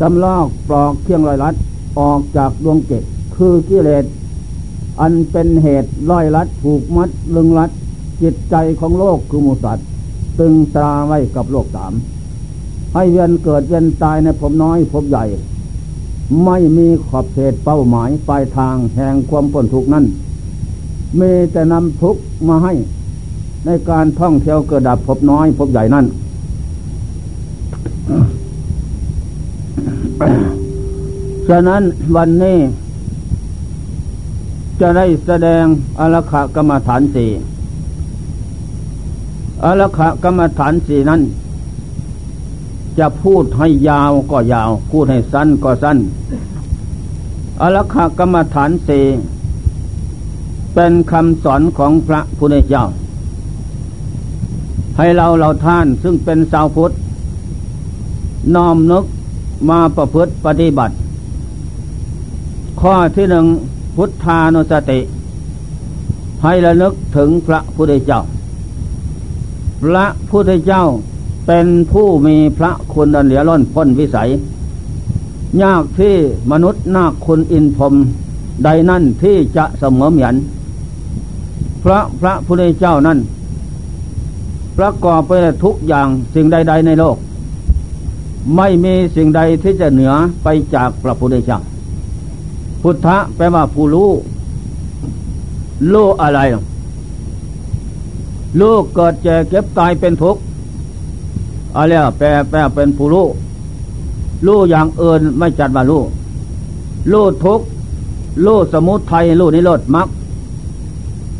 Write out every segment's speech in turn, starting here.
สำลอกปลอกเครื่องลอยลัดออกจากดวงเกตคือกิเลสอันเป็นเหตุร้อยลัดผูกมัดลึงลัด จิตใจของโลกคือมูสัตว์ตึงตราไว้กับโลกสาม ให้เวียนเกิดเวียนตายในผมน้อยผมใหญ่ ไม่มีขอบเขตเป้าหมายปลายทางแห่งความปนทุกนั้นมีแต่นำทุกมาให้ในการท่องเที่ยวเกิดดับพบน้อยพบใหญ่นั่น ฉะนั้นวันนี้จะได้แสดงอลขกรรมฐานสี่อลขกรรมฐานสี่นั้น จะพูดให้ยาวก็ยาว พูดให้สั้นก็สั้นอลขกรรมฐานสี่เป็นคำสอนของพระพุทธเจ้า ให้เราเราท่านซึ่งเป็นสาวพุทธน้อมนึก มาประพฤติปฏิบัติ ข้อที่หนึ่งพุทธานุสติ ให้ระลึกถึงพระพุทธเจ้า พระพุทธเจ้าเป็นผู้มีพระคุณอันเหลือล้นพ้นวิสัย ยากที่มนุษย์นาคคุณอินพรมใดนั่นที่จะเสมอเหมือนพระพระพุทธเจ้านั้นประกอบไปทุกอย่างสิ่งใด ๆ ในโลก ไม่มีสิ่งใดที่จะเหนือไปจากพระพุทธเจ้าพุทธะแปลว่าผู้รู้รู้อะไรรู้เกิดแก่เก็บตายเป็นทุกข์อะไรแปลแปลเป็นผู้รู้รู้อย่างเอินไม่จัดว่ารู้รู้ทุกข์รู้สมุทัยรู้นิโรธมรรค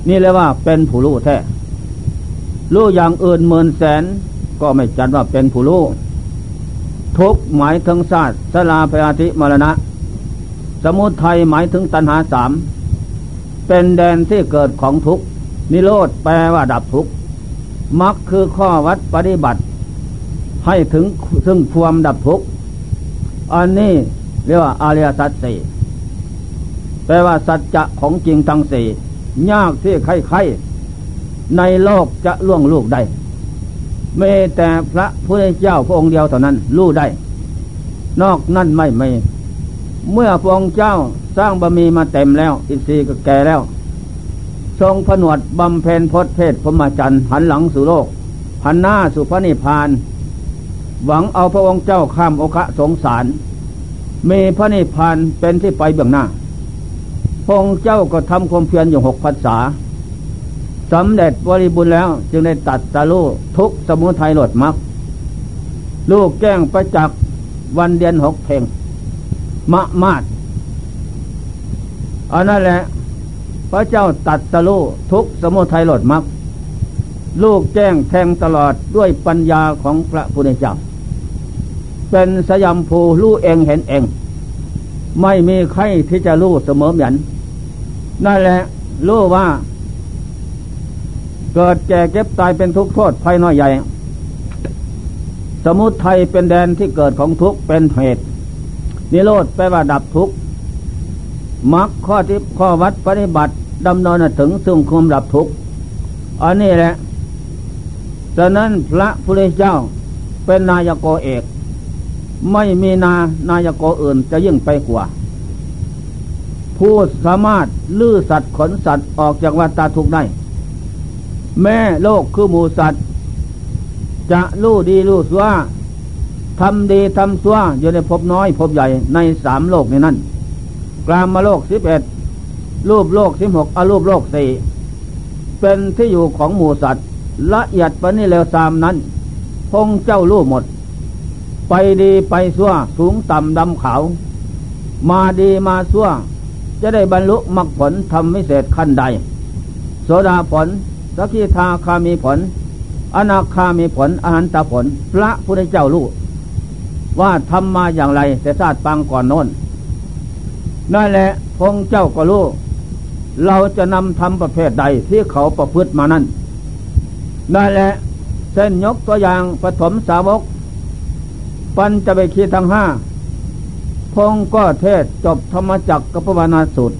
นี่เลยว่าเป็นผู้รู้แท้รู้อย่างอื่นหมื่นแสนก็ไม่จัดว่าเป็นผู้รู้ ทุกหมายถึงศาสตร์สลาพยาธิมรณะ สมุทัยหมายถึงตัณหาสาม เป็นแดนที่เกิดของทุกนิโรธแปลว่าดับทุกมักคือข้อวัดปฏิบัติ ให้ถึงซึ่งความดับทุกอันนี้เรียกว่าอาริยสัจสี่แปลว่าสัจจะของจริงทั้งสี่ยากที่ใครๆในโลกจะล่วงลูกได้ เมแต่พระพุทธเจ้าพระองค์เดียวเท่านั้น รู้ได้ นอกนั่นไม่ไม่เมื่อพระองค์เจ้าสร้างบารมีมาเต็มแล้ว อินทรีย์ก็แก่แล้ว ทรงผนวดบำเพ็ญพจเพศพรมจันทร์หันหลังสู่โลกหันหน้าสู่พระนิพพาน หวังเอาพระองค์เจ้าข้ามโอคะสงสารมีพระนิพพานเป็นที่ไปเบื้องหน้าพระองค์เจ้าก็ทำความเพียรอยู่หกภาษา สำเร็จบริบูรณ์แล้ว จึงได้ตัดตะลุทุกสมุทัยหลดมักลูกแก้งประจักษ์วันเดือนหกเพลงมะมาดอันนั้นแหละ พระเจ้าตัดตะลุทุกสมุทัยหลดมักลูกแจ้งแทงตลอดด้วยปัญญาของพระพุทธเจ้าเป็นสยามภูรู้เองเห็นเอง ไม่มีใครที่จะรู้เสมอเหมือนนั่นแหละรู้ว่า เกิดแก่เก็บตายเป็นทุกข์โทษภัยน้อยใหญ่ สมุทัยเป็นแดนที่เกิดของทุกข์เป็นเหตุ นิโรธแปลว่าดับทุกข์มรรคข้อที่ข้อวัดปฏิบัติดำเนินถึงซึ่งคุมดับทุกข์อันนี้แหละฉะนั้นพระพุทธเจ้าเป็นนายโกเอก ไม่มีนานายกอื่นจะยิ่งไปกว่า ผู้สามารถลื้อสัตว์ขนสัตว์ออกจากวัฏทุกได้ แม่โลกคือหมูสัตว์ จะรู้ดีรู้สัวทำดีทำสัวอยู่ในภพน้อยภพใหญ่ในสามโลกในนั้นกลามมาโลกสิบเอ็ดรูปโลกสิบหกอรูปโลกสี่เป็นที่อยู่ของหมูสัตว์ ละเอียดปณิเลวสามนั้น พงเจ้ารู้หมด ไปดีไปซั่วสูงต่ำดำขาว มาดีมาซั่ว จะได้บรรลุมรรคผลทำวิเศษขั้นใด โสดาผล สกิทาคามีผล อนาคามีผล อหันตผล พระพุทธเจ้ารู้ว่าทำมาอย่างไร แต่ชาติปังก่อนโน้นนั่นแหละพงเจ้าก็รู้เราจะนำทำประเภทใดที่เขาประพฤติมานั้นนั่นแหละเส้นยกตัวอย่างปฐมสาวก ปัญจะไปคีทั้งห้าพงก็เทศจบธรรมจักรกับปวนาสุด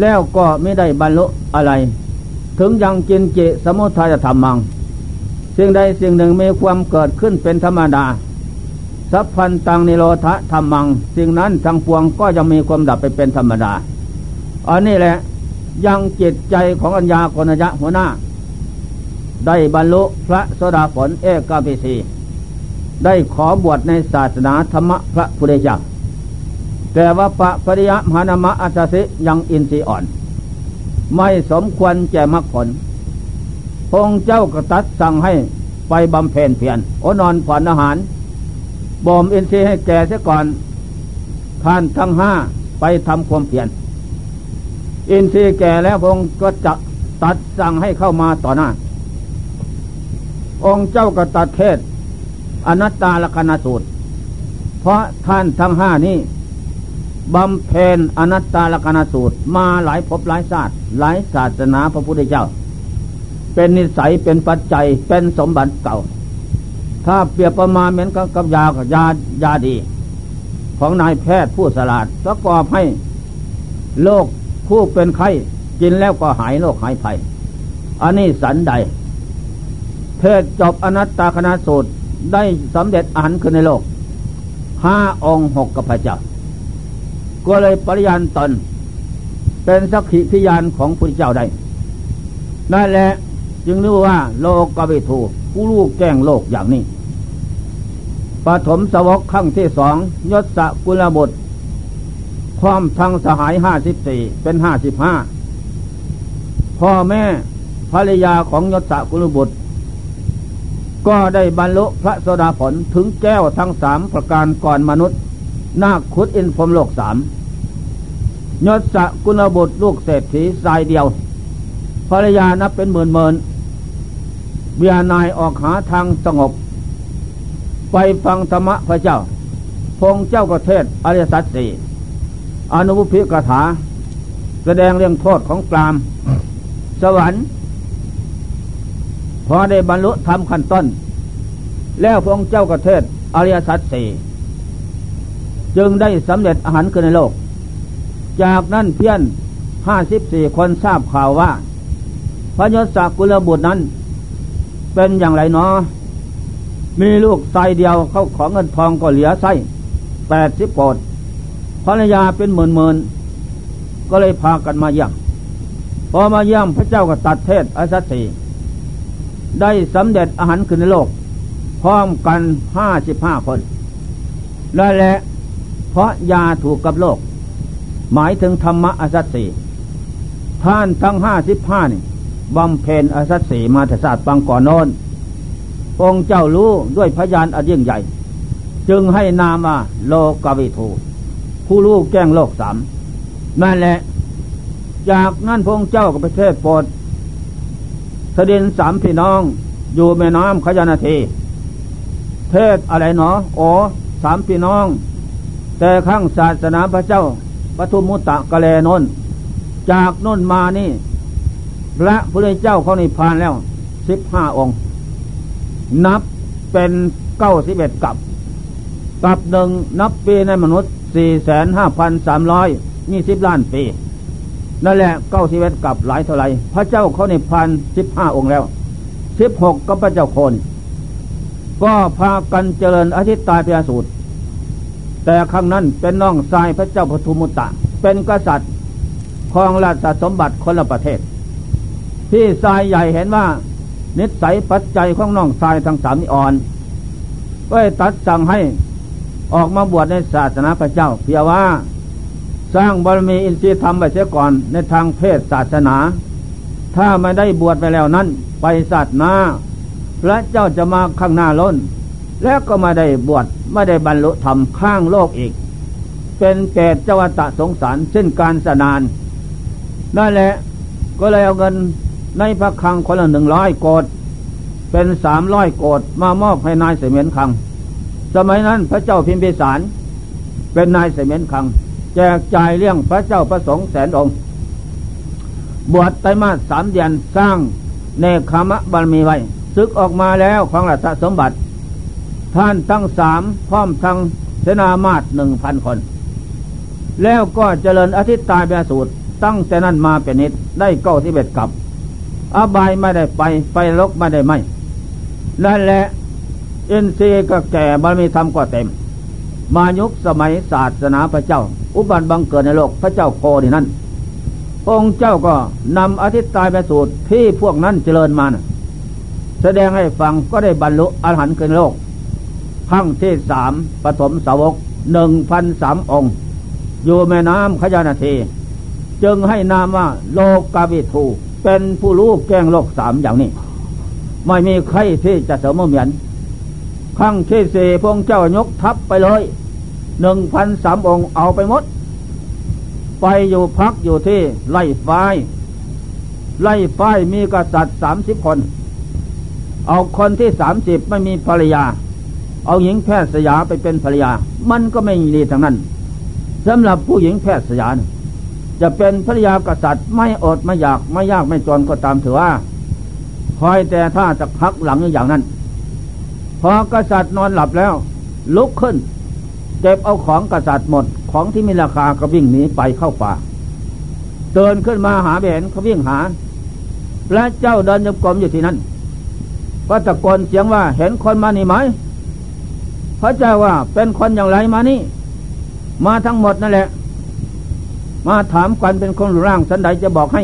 แล้วก็ไม่ได้บรรลุอะไร ถึงยังกินเจสมุทัยธรรมัง สิ่งใดสิ่งหนึ่งมีความเกิดขึ้นเป็นธรรมดา สัพพันตังนิโรธธรรมัง สิ่งนั้นทั้งปวงก็ยังมีความดับไปเป็นธรรมดา อันนี้แหละยังจิตใจของอัญญาโกนยะหัวหน้า ได้บรรลุพระสดาผลเอกาภิสีได้ขอบวชในศาสนาธรรมพระพุทธเจ้าแต่ว่าปะปริยมหานามะอาจสิยังอินทรีย์อ่อน ไม่สมควรแก่มรรคผลพงเจ้ากระตัดสั่งให้ไปบำเพ็ญเพียรอนอนผ่อนอาหาร บ่มอินทรีย์ให้แก่เสียก่อนท่านทั้งห้าไปทำความเพียรอินทรีย์แก่แล้วพงก็จะตัดสั่งให้เข้ามาต่อหน้า องค์เจ้าก็ตัดเทศอนัตตาลคณสูตร เพราะท่านทั้งห้านี้ บำเพ็ญอนัตตาลกนาสูตร มาหลายภพหลายชาสติหลายศาสนาพระพุทธเจ้า เป็นนิสัยเป็นปัจจัยเป็นสมบัติเก่า ถ้าเปรียบประมาณเหมือนกับยากับยายาดี ของนายแพทย์ผู้สลาดประกอบให้โรคผู้เป็นไข้กินแล้วก็หายโรคหายภัย อันนี้สันใด เทศจบอนัตตาคณะสูตรได้สำเร็จอันขึ้นในโลกห้าองค์หกกับพระเจ้า ก็เลยปริยานตน เป็นสักขีพยานของพระเจ้าได้นั่นแหละจึงรู้ว่าโลกกบิทูผู้ลูกแก้งโลกอย่างนี้ปฐมสวกขั้งที่สองยศสกุลบุตร ความทางสหายห้าสิบสี่เป็นห้าสิบห้าพ่อแม่ภรรยาของยศสกุลบุตร ก็ได้บรรลุพระสดาผลถึงแก้วทั้งสามประการก่อนมนุษย์ นาคขุดอินพรมโลกสาม ยศกุลบุตรลูกเศรษฐีสายเดียว ภรรยานับเป็นหมื่นเมินเบียนายออกหาทางสงบ ไปฟังธรรมะพระเจ้า พงเจ้ากเทศอริยสัจสี่อนุพิกถา แสดงเรื่องโทษของกลาม สวรรค์ พอได้บรรลุธรรมขั้นต้น แล้วพงเจ้ากเทศอริยสัจสี่จึงได้สำเร็จอาหารขึ้นในโลก จากนั้นเพี้ยนห้าสิบสี่คนทราบข่าวว่า พระยศกุลบุตรนั้น เป็นอย่างไรเนาะมีลูกไซเดียวเข้าของเงินทองก็เหลือไส้แปดสิบโกดภรรยาเป็นหมื่นหมื่นก็เลยพากันมาเยี่ยมพอมาเยี่ยมพระเจ้าก็ตัดเทศอสัสีได้สำเร็จอาหารขึ้นในโลก พร้อมกันห้าสิบห้าคนและแหละเพราะยาถูกกับโลก หมายถึงธรรมะอสัตสีท่านทั้งห้าสิบห้านี่บำเพ็ญอสัตสีมาถศาสตร์ปังก่อนโน้นองค์เจ้ารู้ด้วยพยานอันยิ่งใหญ่ จึงให้นามาโลกวิทูผู้รู้แก้งโลกสามนั่นแหละ จากนั้นพงเจ้ากับประเทศโปรดเสด็จสามพี่น้อง อยู่แม่น้ำขยานาที เทศอะไรเนาะโอสามพี่น้อง แต่ข้างศาสนาพระเจ้า ปทุมมุตตะกะเลนนจากนนมานี่ พระพุทธเจ้าเขานิพพานแล้วสิบห้าองค์ นับเป็นเก้าสิบเอ็ดกับ กับหนึ่งนับปีในมนุษย์สี่แสนห้าพันสามร้อยยี่สิบล้านปี นั่นแหละเก้าสิบเอ็ดกับหลายเท่าไรพระเจ้าเขานิพพานสิบห้าองค์แล้วสิบหกก็พระเจ้าคน ก็พากันเจริญอธิตตาพิยสูตร แต่ครั้งนั้นเป็นน้องชายพระเจ้าปทุมุตตะ เป็นกษัตริย์ครองราชสมบัติคนละประเทศ ที่ชายใหญ่เห็นว่า นิสัยปัจจัยของน้องชายทั้งสามนิอ่อนก็ตัดสั่งให้ออกมาบวชในศาสนาพระเจ้า เพียงว่าสร้างบารมีอินทรีย์ธรรมไปเสียก่อนในทางเพศศาสนา ถ้าไม่ได้บวชไปแล้วนั้น ไปศาสนาพระเจ้าจะมาข้างหน้าล้น แล้วก็ไมาได้บวชไม่ได้บรรลุธรรมข้างโลกอีก เป็นเกตเจวตะสงสารเช่นการสนานนั่นแหละก็เลยเอาเงินในพระคังคนละหนึ่งร้อยโกดเป็นสามร้อยโกดมามอบให้นายเสมียนคัง สมัยนั้นพระเจ้าพิมพิสาร เป็นนายเสมียนคัง แจกจ่ายเลี้ยงพระเจ้าประสงค์แสนองค์ บวชไตมาสสามเดือนสร้างเนคขมะบารมีไว้ ซึกออกมาแล้วของราชสมบัติ ท่านทั้งสามพร้อมทั้งเสนามาตหนึ่งพันคน แล้วก็เจริญอธิตายเบียสูตร ตั้งแต่นั้นมาเป็นนิดได้เก้าที่เบ็ดกับ อบายไม่ได้ไปไปลกไม่ได้ไม่นั่นแหละเอินทรีก็แก่บารมีธรรมก็เต็ม มายุคสมัยศาสนาพระเจ้า อุบัติบังเกิดในโลกพระเจ้าโกนี่นั่นองค์เจ้าก็นำอธิตายไปสูตรที่พวกนั้นเจริญมานะแสดงให้ฟังก็ได้บรรลุอรหันต์ขึ้นโลก ครั้งที่สามปฐมสาวกหนึ่งพันสามองค์ อยู่แม่น้ำขยานาทีจึงให้นามว่าโลกาวิทูเป็นผู้รู้แก้งโลกสามอย่างนี้ ไม่มีใครที่จะเสมอเหมือนขั้งที่สี่พงเจ้ายกทัพไปเลยหนึ่งพันสามองค์เอาไปหมด ไปอยู่พักอยู่ที่ไล่ฝ้ายไล่ฝ้ายมีกษัตริย์สามสิบคน เอาคนที่สามสิบไม่มีภรรยา เอาหญิงแพทย์สยาไปเป็นภรรยา มันก็ไม่ดีทั้งนั้นสำหรับผู้หญิงแพทย์สยาจะเป็นภรรยากษัตริย์ไม่อดไม่อยากไม่ยากไม่จนก็ตามถือว่าคอยแต่ถ้าจะพักหลังอย่างนั้น พอกษัตริย์นอนหลับแล้ว ลุกขึ้นเก็บเอาของกษัตริย์หมดของที่มีราคาก็วิ่งหนีไปเข้าป่าเตือนขึ้นมาหาเบนเขาวิ่งหาพระเจ้าเดินยมกรมอยู่ที่นั่นก็ตะโกนเสียงว่าเห็นคนมานี่ไหม พระเจ้าว่าเป็นคนอย่างไรมานี่ มาทั้งหมดนั่นแหละ มาถามกันเป็นคนร่างสันใดจะบอกให้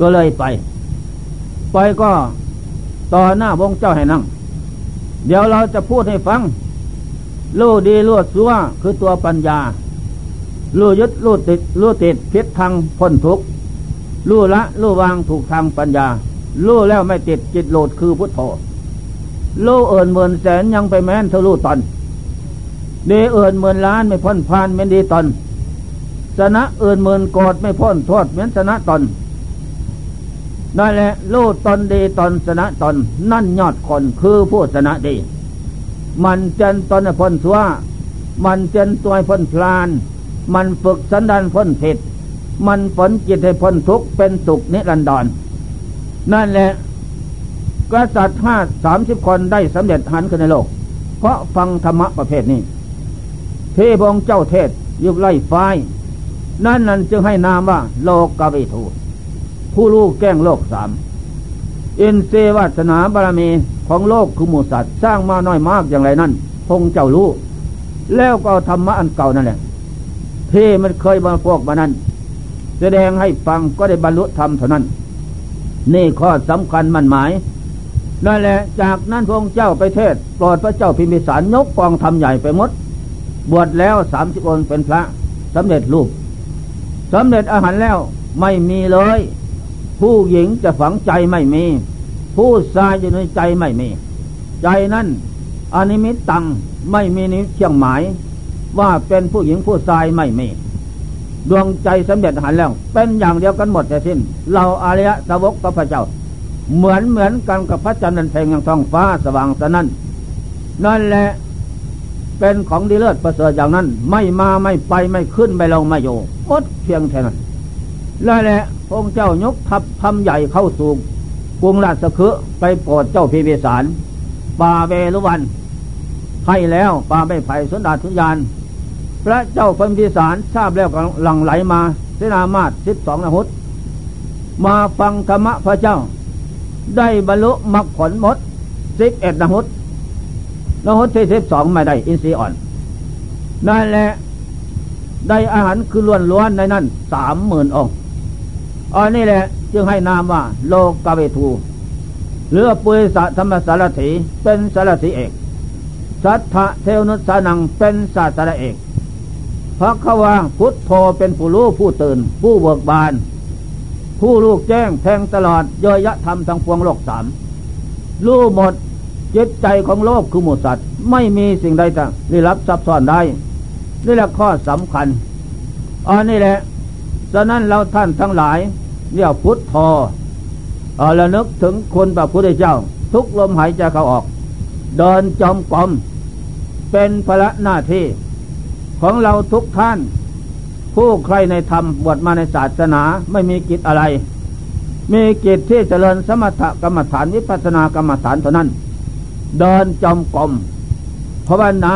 ก็เลยไป ไปก็ต่อหน้าวงเจ้าให้นั่ง เดี๋ยวเราจะพูดให้ฟังรู้ดีรู้สัวคือตัวปัญญารู้ยึดรู้ติดรู้ติดพิษทางพ้นทุกรู้ละรู้วางถูกทางปัญญารู้แล้วไม่ติดจิตโลดคือพุทโธรู้เอินหมื่นแสนยังไปแม้นเธอรู้ตอน ดเอินหมื่นล้านไม่พ้นพานไม่ดีตนชนะเอินหมื่นโกดไม่พ้นโทษเหมือนชนะตนนั่นแหละรู้ตนดีตนชนะตนนั่นยอดคนคือผู้ชนะดี มันเจนตนพ้นสัวมันเจนตัวพ้นพลาน มันฝึกสันดานพ้นผิด มันฝนจิตให้พ้นทุกเป็นสุขนิรันดรนั่นแหละกษัตริย์ห้าสามสิบคนได้สำเร็จหันขึ้นในโลก เพราะฟังธรรมะประเภทนี้ ทพองเจ้าเทศยุบไล่ไฟนั่นนั่นจึงให้นามว่า โลกกวิทูผู้รู้แก้งโลกสามอินเซวัสนาบารมีของโลกคือหมูสัตว์สร้างมาน้อยมากอย่างไรนั่นพงเจ้ารู้ แล้วก็ธรรมะอันเก่านั่นแหละที่มันเคยมาพวกมานั้น แสดงให้ฟังก็ได้บรรลุธรรมเท่านั้น นี่ข้อสำคัญมันหมายนั่นแหละจากนั้นพระเจ้าไปเทศโปรดพระเจ้าพิมพิสารยกกองทำใหญ่ไปหมด บวชแล้วสามสิบองค์เป็นพระสำเร็จรูปสำเร็จอาหารแล้วไม่มีเลย ผู้หญิงจะฝังใจไม่มี ผู้ชายอยู่ในใจไม่มี ใจนั้นอนิมิตตังไม่มีนิเชียงหมาย ว่าเป็นผู้หญิงผู้ชายไม่มี ดวงใจสำเร็จหันแล้ว เป็นอย่างเดียวกันหมดแต่สิ้น เราอารยะสาวกกับพระเจ้า เหมือนเหมือนกันกับพระจันทร์นันเพ่งอย่างท้องฟ้าสว่างสนั่นนั่นแหละ เป็นของดีเลิศประเสริฐอย่างนั้น ไม่มาไม่ไปไม่ขึ้นไม่ลงไม่อยู่อดเพียงแค่นั้นนั่นแหละพระเจ้ายกทัพทำใหญ่เข้าสู่กรุงราชคฤห์ไปโปรดเจ้าพิพิสารป่าเวรุวันให้แล้วป่าไม่ไผ่สนดาทุยาน พระเจ้าพิพิสารทราบแล้วกหลังไหลมาเสนามาตสิบสองนหุตมาฟังธรรมะพระเจ้า ได้บรรลุมรรคผลหมดสิบเอ็ดนหุต นหุตที่สิบสองไม่ได้ อินทรีย์อ่อนนั่นแหละได้อาหารคือล้วนล้วนในนั้นสามหมื่นองค์อันนี้แหละ จึงให้นามว่า โลกาเวทูหรือปุยสะธรรมสารถีเป็นสารถีเอก สัทธะเทวนุสานังเป็นศาสตราเอกพระเขาว่าพุทธโธเป็นผู้รู้ผู้ตื่น ผู้เบิกบาน ผู้ลูกแจ้งแทงตลอดยอยะธรรมทั้งพวงโลกสามรู้หมด จิตใจของโลกคือหมดสัตว์ ไม่มีสิ่งใดจะได้รับซับซ้อนได้ นี่แหละข้อสำคัญอันนี้แหละฉะนั้นเราท่านทั้งหลายเรียกพุทธทอเอระนึกถึงคนพระพุทธเจ้า ทุกลมหายใจเขาออก เดินจอมกลมเป็นภระหน้าที่ ของเราทุกท่าน ผู้ใครในธรรมบวชมาในศาสนาไม่มีกิจอะไร มีกิจที่เจริญสมถกรรมฐานวิปัสสนากรรมฐานเท่านั้น เดินจอมกลมภาวนา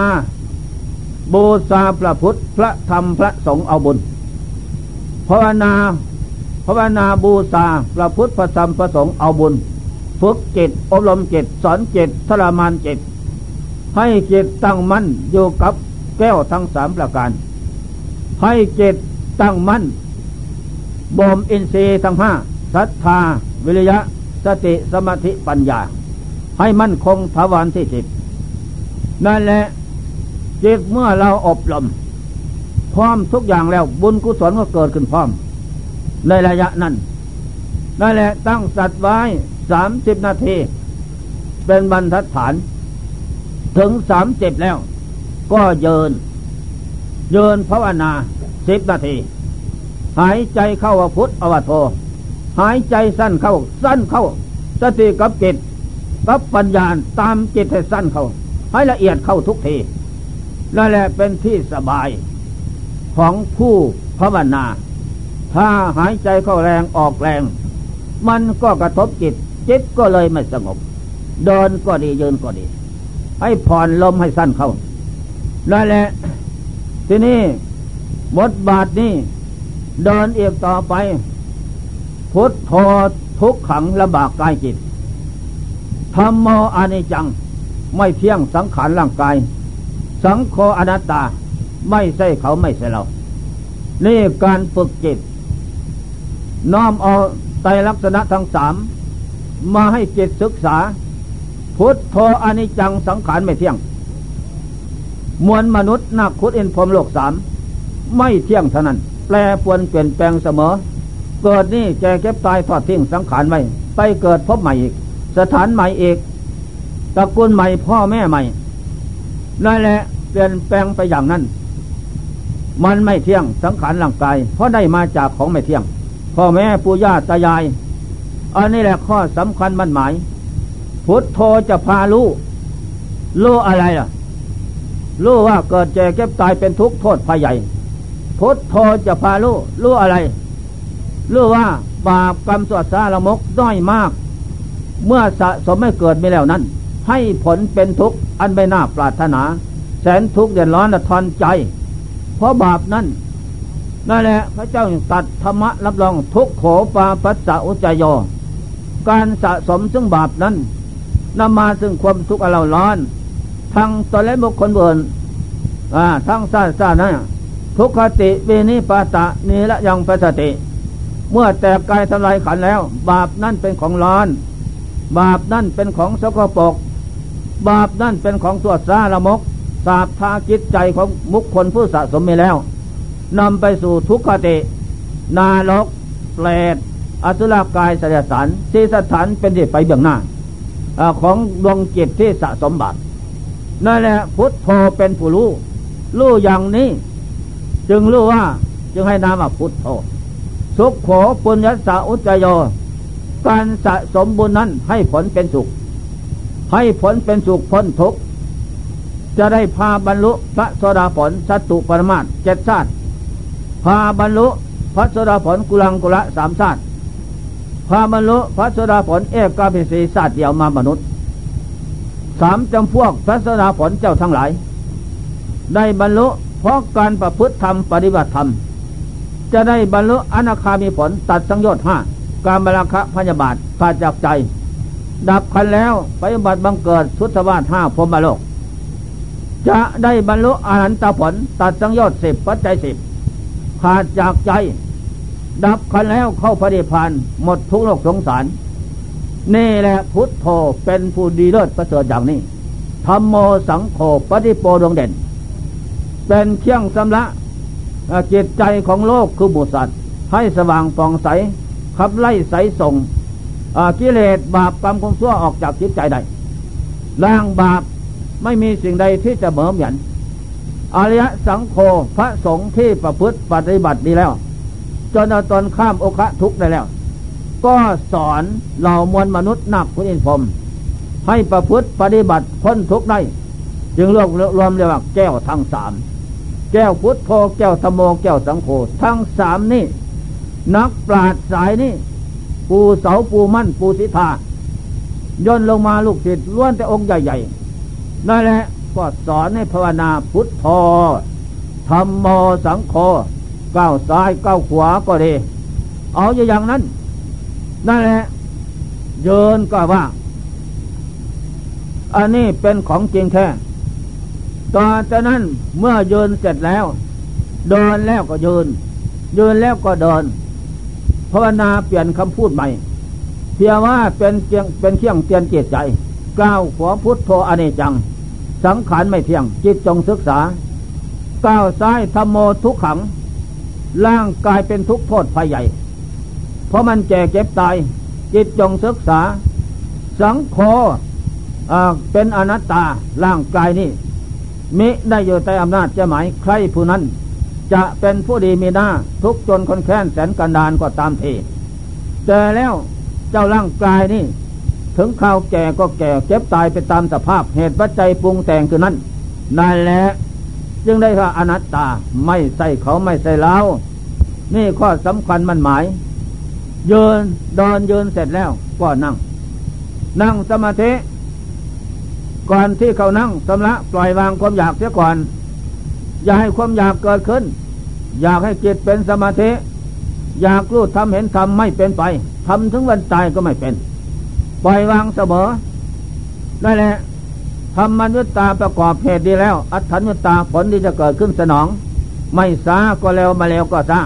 บูชาพระพุทธพระธรรมพระสงฆ์เอาบุญภาวนาภาวนาบูชาพระพุทธพระธรรมพระสงฆ์เอาบุญ ฝึกจิตอบรมจิตสอนจิตทรมานจิต ให้จิตตั้งมั่นอยู่กับแก้วทั้งสามประการ ให้จิตตั้งมั่นบ่มอินทรีย์ทั้งห้าศรัทธา วิริยะ สติสมาธิปัญญา ให้มั่นคงถาวรที่จิตนั่นแหละจิตเมื่อเราอบรมพร้อมทุกอย่างแล้วบุญกุศลก็เกิดขึ้นพร้อม ในระยะนั้นนั่นแหละตั้งสัตว์ไว้สามสิบนาที เป็นบรรทัดฐาน ถึงสามเจ็บแล้ว ก็เยิน เยินภาวนาสิบนาที หายใจเข้าว่าพุทธอวโท หายใจสั้นเข้า สั้นเข้า สติกับจิต กับปัญญาตามจิตให้สั้นเขาให้ละเอียดเข้าทุกทีนั่นแหละเป็นที่สบายของผู้ภาวนา ถ้าหายใจเข้าแรงออกแรง มันก็กระทบจิต จิตก็เลยไม่สงบ เดินก็ดียืนก็ดี ให้ผ่อนลมให้สั้นเข้านั่นแหละทีนี้บทบาทนี้เดินเอีกต่อไป พุทโธทุกขังลำบากกายจิต ธรรมโมอนิจัง ไม่เที่ยงสังขารร่างกาย สังโฆอนัตตาไม่ใช่เขาไม่ใช่เรา นี่การฝึกจิต น้อมเอาไตลักษณะทั้งสามมาให้จิตศึกษา พุทธโธอนิจังสังขารไม่เที่ยง มวลมนุษย์นักคุดเอ็นพรมโลกสามไม่เที่ยงเท่านั้น แปรปวนเปลี่ยนแปลงเสมอ เกิดนี่แกเก็บตายทอดทิ้งสังขารไว้ไปเกิดพบใหม่อีก สถานใหม่เอกตระกูลใหม่พ่อแม่ใหม่นั่นแหละเปลี่ยนแปลงไปอย่างนั้น มันไม่เที่ยงสังขารร่างกาย เพราะได้มาจากของไม่เที่ยง พ่อแม่ปู่ย่าตายาย อันนี้แหละข้อสำคัญมันหมาย พุทโธจะพารู้รู้อะไรล่ะรู้ว่าเกิดแก่เก็บตายเป็นทุกข์โทษภัยใหญ่ พุทโธจะพารู้รู้อะไรรู้ว่าบาปกรรมสวดสารมกด้อยมาก เมื่อสะสมไม่เกิดไม่แล้วนั้น ให้ผลเป็นทุกข์อันไม่น่าปรารถนา แสนทุกข์เดือดร้อนละทอนใจ เพราะบาปนั้นนั่นแหละพระเจ้าตัดธรรมะรับรองทุกโขปาปัสสะอุจยอการสะสมซึ่งบาปนั้นนำมาซึ่งความทุกข์อเราร้อนทั้งตนและบุคคลเบินทั้งซาซานะทุกขติเวนิปาตะนีละยังปัสติ เมื่อแตกกายทำลายขันแล้ว บาปนั่นเป็นของร้อน บาปนั่นเป็นของสกปรกบาปนั่นเป็นของตัวซาละมกสาบทาจิตใจของมุคคลผู้สะสมมีแล้วนำไปสู่ทุกขติ นาลกเปรตอสุรกายสยสารที่สถานเป็นที่ไปเบื้องหน้าอของดวงจิตที่สะสมบัตินั่นแหละพุทโธเป็นผู้รู้รู้อย่างนี้ จึงรู้ว่าจึงให้นามว่าพุทโธสุขโขปุญญสาอุจโย การสะสมบุญนั้นให้ผลเป็นสุข ให้ผลเป็นสุขพ้นทุกข์จะได้พาบรรลุพระโสดาผลสัตุปรมาตเจ็ดชาติ พาบรรลุพระโสดาผลกุลังกุละสามชาติ พาบรรลุพระโสดาผลเอกาภิสีชาติเดียวมามนุษย์สามจำพวกพระโสดาผลเจ้าทั้งหลาย ได้บรรลุเพราะการประพฤติธรรมปฏิบัติธรรม จะได้บรรลุอนาคามีผลตัดสังโยชน์ห้า การบราคะพยาบาทขาดจากใจ ดับคันแล้วไปบัติบังเกิดสุทธวาสห้าพรมโลก จะได้บรรลุอรหันตผลตัดสังยชน์สิบปัจจัยสิบขาดจากใจ ดับคันแล้วเข้าพระนิพพานหมดทุกโลกสงสาร นี่แหละพุทธโธเป็นผู้ดีเลิศประเสริฐอย่างนี้ธรรมโมสังโฆปฏิโปดวงเด่น เป็นเที่ยงสำละจิตใจของโลกคือบุสัตให้สว่างปองใส ขับไล่ใสส่งกิเลสบาปกรรมความชั่วออกจากจิตใจได้ล้างบาปไม่มีสิ่งใดที่จะเหมือนยันอริยสังโฆพระสงฆ์ที่ประพฤติปฏิบัติดีแล้ว จนเอาตนข้ามโอคะทุกได้แล้ว ก็สอนเหล่ามวลมนุษย์นับคุณอินพรมให้ประพฤติปฏิบัติพ้นทุกได้ จึงเรียกรวมเรียกว่าแก้วทั้งสามแก้วพุทธโธแก้วธโมแก้วสังโฆทั้งสามนี่ นักปราดสายนี่ปูเสาปูมั่นปูสิทาย่นลงมาลูกศิษย์ล้วนแต่องค์ใหญ่ๆนั่นแหละก็สอนให้ภาวนาพุทโธธรรมโมสังโฆก้าวซ้ายก้าวขวาก็ดี เอาอย่างนั้น นั่นแหละเยินก็ว่า อันนี้เป็นของจริงแท้ต่อจากนั้นเมื่อเยืนเสร็จแล้ว เดินแล้วก็เยืนเยืนแล้วก็เดิน ภาวนาเปลี่ยนคำพูดใหม่เพียงว่าเป็นเพียงเป็นเที่ยงเตียนเกียรใจกล่าวขอพุทโธอเนจัง สังขารไม่เที่ยง จิตจงศึกษาก้าวซ้ายธรรมโมทุกขัง ร่างกายเป็นทุกโทษภัยใหญ่ เพราะมันแก่เก็บตาย จิตจงศึกษา สังโฆเป็นอนัตตาร่างกายนี้มิได้อยู่ใต้อำนาจจะหมายใครผู้นั้น จะเป็นผู้ดีมีหน้าทุกจนคนแค้นแสนกันดานก็ตามทีแต่แล้วเจ้าร่างกายนี่ ถึงข่าวแก่ก็แก่เจ็บตายไปตามสภาพเหตุปัจจัยปรุงแต่งคือนั้นนั่นแหละจึงได้ว่าอนัตตาไม่ใส่เขาไม่ใส่เรานี่ข้อสำคัญมันหมายยืนดอนยืนเสร็จแล้วก็นั่ง นั่งสมาธิก่อนที่เขานั่งสำละปล่อยวางความอยากเสียก่อน อย่าให้ความอยากเกิดขึ้น อยากให้จิตเป็นสมาธิ อยากรู้ทำเห็นทำไม่เป็นไปทำถึงวันตายก็ไม่เป็น ปล่อยวางเสมอได้แหละทำมนุตตาประกอบเหตุดีแล้ว อัตถัญญตาผลที่จะเกิดขึ้นสนอง ไม่ซาก็แล้วมาแล้วก็ซา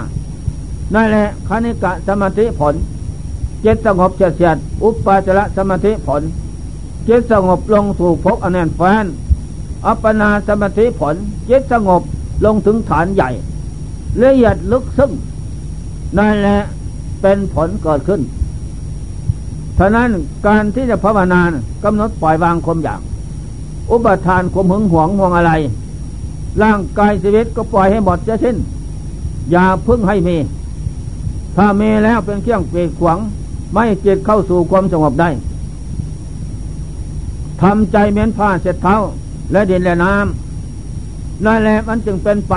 นั่นแหละคณิกะสมาธิผลเจตสงบเฉียดอุปาจระสมาธิผลเจตสงบลงถูกพกอแนนแฟน อัปปนาสมาธิผลจิตสงบลงถึงฐานใหญ่ ละเอียดลึกซึ้งนั่นแหละเป็นผลเกิดขึ้นฉะนั้นการที่จะภาวนากำหนดปล่อยวางความอยาก อุปทานความหึงหวงห่วงอะไร ร่างกายชีวิตก็ปล่อยให้หมดจะสิ้น อย่าพึ่งให้มี ถ้ามีแล้วเป็นเครื่องเปรขวางไม่จิตเข้าสู่ความสงบได้ทำใจเหม็นผ้าเสร็จเท้า และดินและน้ำนั่นแหละมันจึงเป็นไป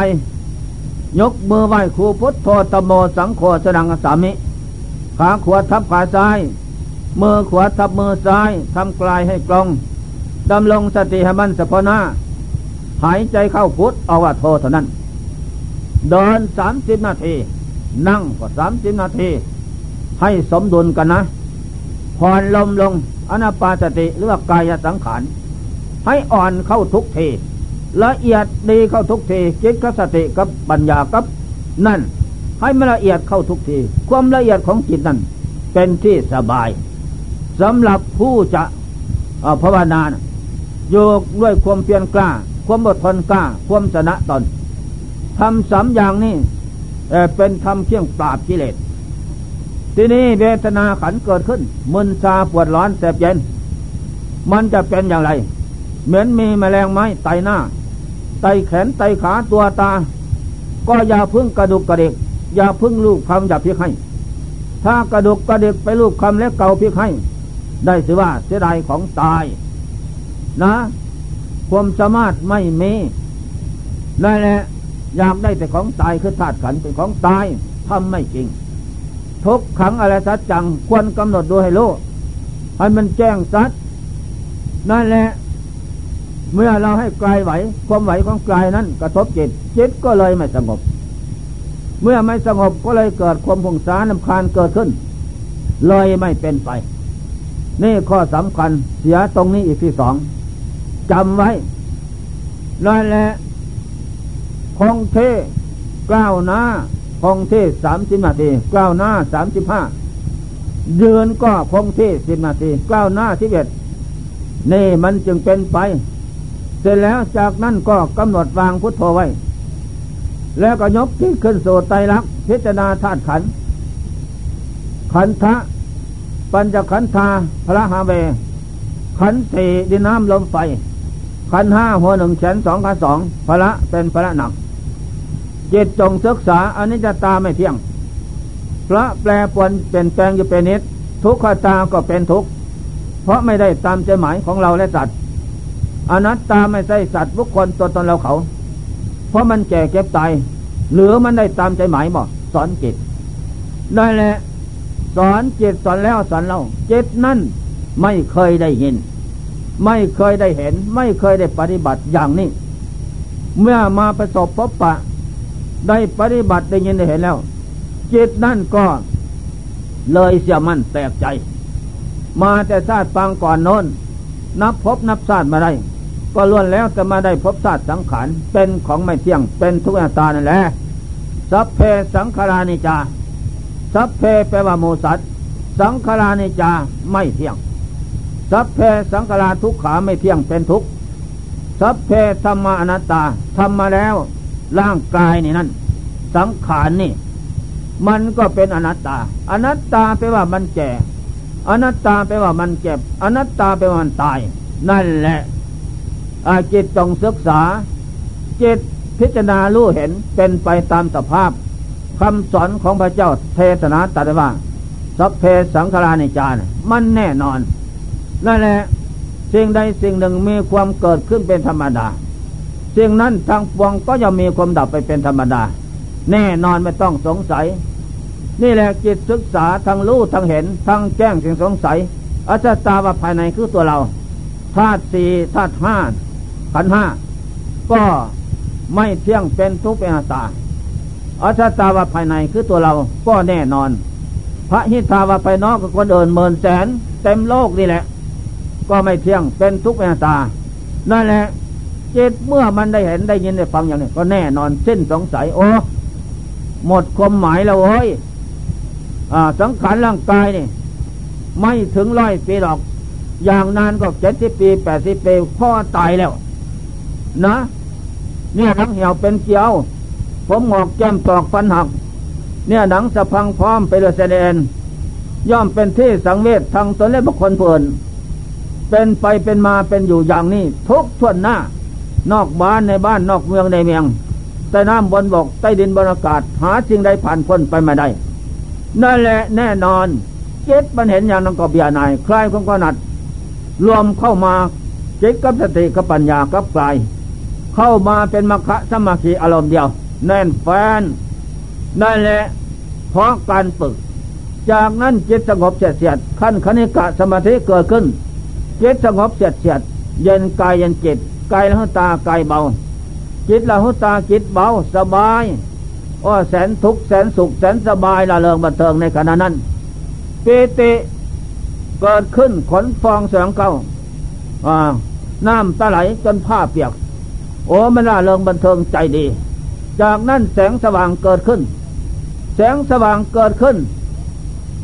ยกมือไหว้ครูพุทธโธตโมสังโฆสดังสามิ ขาขวาทับขาซ้าย มือขวาทับมือซ้ายทำกลายให้กลองดำลงสติให้มันสะพนาหายใจเข้าพุทธเอาว่าโทเท่านั้น เดินสามสิบนาที นั่งก็สามสิบนาที ให้สมดุลกันนะผ่อนลมลงอนาปาสติหรือว่ากายสังขาร ให้อ่อนเข้าทุกทีละเอียดดีเข้าทุกทีจิตกับสติกับปัญญากับนั่น ให้มันละเอียดเข้าทุกที ความละเอียดของจิตนั้น เป็นที่สบายสำหรับผู้จะภาวนาโยกด้วยความเพียรกล้า ความอดทนกล้า ความชนะตนทำสามอย่างนี้เป็นทำเที่ยงปราบกิเลสทีนี้เวทนาขันเกิดขึ้นมึนชาปวดร้อนแสบเย็น มันจะเป็นอย่างไร เหมือนมีแมลงไม้ไตหน้า ไตแขนไตขาตัวตา ก็อย่าพึ่งกระดุกกระเดกอย่าพึ่งลูกคำอย่าพิกให้ ถ้ากระดุกกระเดกไปลูกคำและเกาพิกให้ ได้สิว่าเสียดายของตาย นะ ความสามารถไม่มีได้แหละอยากได้แต่ของตายคือธาตุขันเป็นของตายทำไม่จริง ทุกขังอะไรสัจจังควรกำหนดดูให้รู้ให้มันแจ้งสัจนั่นแหละ เมื่อเราให้กายไหว ความไหวของกายนั้น กระทบจิต จิตก็เลยไม่สงบ เมื่อไม่สงบก็เลยเกิดความผงสารนำคาญเกิดขึ้น เลยไม่เป็นไป นี่ข้อสำคัญเสียตรงนี้อีกที่สองจำไว้นั่นแหละคงเทก้าวหน้าคงเทสามสิบนาทีก้าวหน้าสามสิบห้าเดือนก็คงที่สิบนาทีก้าวหน้าสิบเอ็ดนี่มันจึงเป็นไป เสร็จแล้วจากนั้นก็กำหนดวางพุทโธไว้ แล้วก็ยกที่ขึ้นสู่ไตรลักษณ์พิจารณาธาตุขัน ขันธะปัญจขันธาพระหาเว ขันสี่ดินน้ำลมไฟ ขันห้าหัวหนึ่งแขนสองขาสองพระเป็นพระหนักจิตจงศึกษาอนิจจตาไม่เที่ยง พระแปรปวนเปลี่ยนแปลงอยู่เป็นนิดทุกขตาก็เป็นทุกข์เพราะไม่ได้ตามใจหมายของเราและสัตว์ อนัตตาไม่ใช่สัตว์บุคคลตัวตนเราเขา เพราะมันแก่เก็บตายหรือมันได้ตามใจหมายบ่สอนจิตได้แหละสอนจิตสอนแล้วสอนเราจิตนั่นไม่เคยได้ยิน ไม่เคยได้เห็น ไม่เคยได้ปฏิบัติอย่างนี้ เมื่อมาประสบพบปะ ได้ปฏิบัติได้ยินได้เห็นแล้วจิตนั่นก็เลยเสียมันแตกใจ มาแต่ชาติปางก่อนโน้น นับพบนับชาติมาได้ ก็ล้วนแล้วจะมาได้พบศาตร์สังขารเป็นของไม่เที่ยงเป็นทุกข์ตานั่นแหละสัพเพสังขารานิจาสัพเพแปลว่าโมสัตสังขารานิจาไม่เที่ยง สัพเพสังขาราทุกขาไม่เที่ยงเป็นทุกข์สัพเพธรรมาอนัตตาทำมาแล้วร่างกายนี่นั่นสังขารนี่ มันก็เป็นอนัตตา อนัตตาแปลว่ามันแก่ อนัตตาแปลว่ามันเจ็บ อนัตตาแปลว่ามันตาย นั่นแหละ จิตจงศึกษา จิตพิจารณารู้เห็นเป็นไปตามสภาพคำสอนของพระเจ้าเทศนาตรัสว่าสัพเพสังขารานิจานมันแน่นอนนั่นแหละสิ่งใดสิ่งหนึ่งมีความเกิดขึ้นเป็นธรรมดา สิ่งนั้นทางปวงก็จะมีความดับไปเป็นธรรมดา แน่นอนไม่ต้องสงสัย นี่แหละจิตศึกษาทั้งรู้ทั้งเห็นทั้งแจ้งสิ่งสงสัยอาจตาว่าภายในคือตัวเราธาตุสี่ธาตุห้า ขันห้าก็ไม่เที่ยงเป็นทุกข์เป็นอาตาอาชาตาวาภายในคือตัวเราก็แน่นอน พระหิทาวาภายนอกกับคนอื่นหมื่นแสน เต็มโลกนี่แหละ ก็ไม่เที่ยงเป็นทุกข์เป็นอาตา นั่นแหละจิตเมื่อมันได้เห็นได้ยินได้ฟังอย่างนี้ก็แน่นอนสิ้นสงสัยโอ้หมดความหมายแล้วเฮ้ยสังขารร่างกายนี่ ไม่ถึงร้อยปีหรอก อย่างนานก็เจ็ดสิบปีแปดสิบปีพ่อตายแล้ว นะเนี่ยหนังเหี่ยวเป็นเกียว ผมหงอกแก้มตอกฟันหัก เนี่ยหนังสะพังพร้อมไปเลยแสดงย่อมเป็นที่สังเวชทางตนและบุคคลเพื่นเป็นไปเป็นมาเป็นอยู่อย่างนี้ ทุกทวนหน้า นอกบ้านในบ้านนอกเมืองในเมืองใต้น้ำบนบกใต้ดินบนอากาศ หาสิ่งใดผ่านพ้นไปไมาได้นั่นแหละแน่นอนเจ็ดมันเห็นอย่างนั้นก็เบียนายคลายของก็นัด รวมเข้ามาเจิตกับสติกับปัญญากับกาย เข้ามาเป็นมรรคสมาธิอารมณ์เดียว แน่นแฟนนั่นแหละเพราะการฝึก จากนั้นจิตสงบเสียดเสียดขั้นคณิกะสมาธิเกิดขึ้นจิตสงบเสียดเสียดเย็นกายเย็นจิตกายละหุตากายเบา จิตละหุตาจิตเบาสบายโอ้แสนทุกแสนสุขแสนสบายละเริงบันเทิงในขณะนั้นปิติเกิดขึ้นขนฟองแสงเก้าน้ำตาไหลจนผ้าเปียก โอ้มันน่าเริงบันเทิงใจดี จากนั้นแสงสว่างเกิดขึ้น แสงสว่างเกิดขึ้น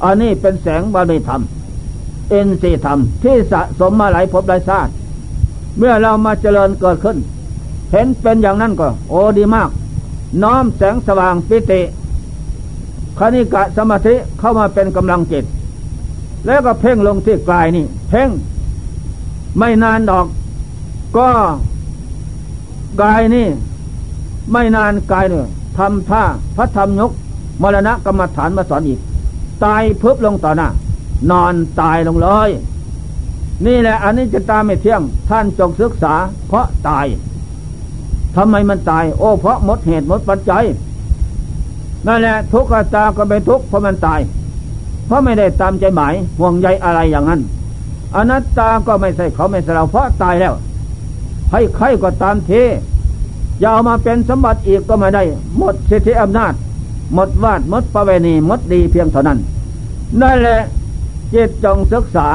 อันนี้เป็นแสงบารมีธรรมเอ็นสีธรรมที่สะสมมาหลายภพหลายชาติเมื่อเรามาเจริญเกิดขึ้น เห็นเป็นอย่างนั้นก็ โอ้ดีมาก น้อมแสงสว่างปิติคณิกะสมาธิเข้ามาเป็นกำลังจิต แล้วก็เพ่งลงที่กายนี่ เพ่ง ไม่นานดอก ก็ กายนี่ไม่นานกายเนี่ยทำท่าพระธรรมยกมรณะกรรมฐานมาสอนอีก ตายพึบลงต่อหน้านอนตายลงเลย นี่แหละอันนี้จะตามไม่เที่ยง ท่านจงศึกษา เพราะตายทำไมมันตาย โอ้เพราะหมดเหตุหมดปัจจัยนั่นแหละทุกขตาก็เป็นทุกข์เพราะมันตาย เพราะไม่ได้ตามใจหมายห่วงใยอะไรอย่างนั้น อนัตตาก็ไม่ใช่เขาไม่ใช่เราเพราะตายแล้ว ให้ใครก็ตามเทอย่าเอามาเป็นสมบัติอีกก็ไม่ได้ หมดสิทธิอำนาจ หมดวาดหมดประเวณีหมดดีเพียงเท่านั้นนั่นแหละจิตจงศึกษา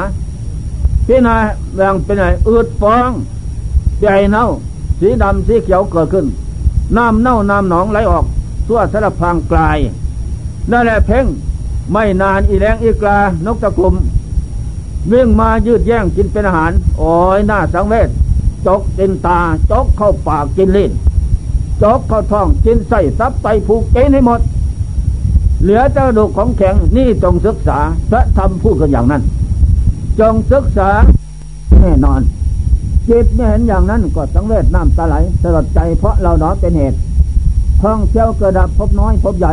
พี่นาแบ่งเป็นไงอืดฟองใหญ่เน่า สีดำสีเขียวเกิดขึ้น น้ำเน่าน้ำหนองไหลออกทั่วสารพังกลาย นั่นแหละเพ่งไม่นานอีแรงอีกลานกตะกุมวิ่งมายืดแย่งกินเป็นอาหาร โอ้ยหน้าสังเวช จกกินตา จกเข้าปากกินลิ้นจกเข้าท้องกินไส้ซับไตผูกเกณฑ์ให้หมด เหลือเจ้าดุของแข็งนี่จงศึกษาพระธรรมพูดกันอย่างนั้น จงศึกษาแน่นอนจิตไม่เห็นอย่างนั้นก็สังเวชน้ำตาไหลสลดใจเพราะเราหนอเป็นเหตุท่องเที่ยวกิดดับพบน้อยพบใหญ่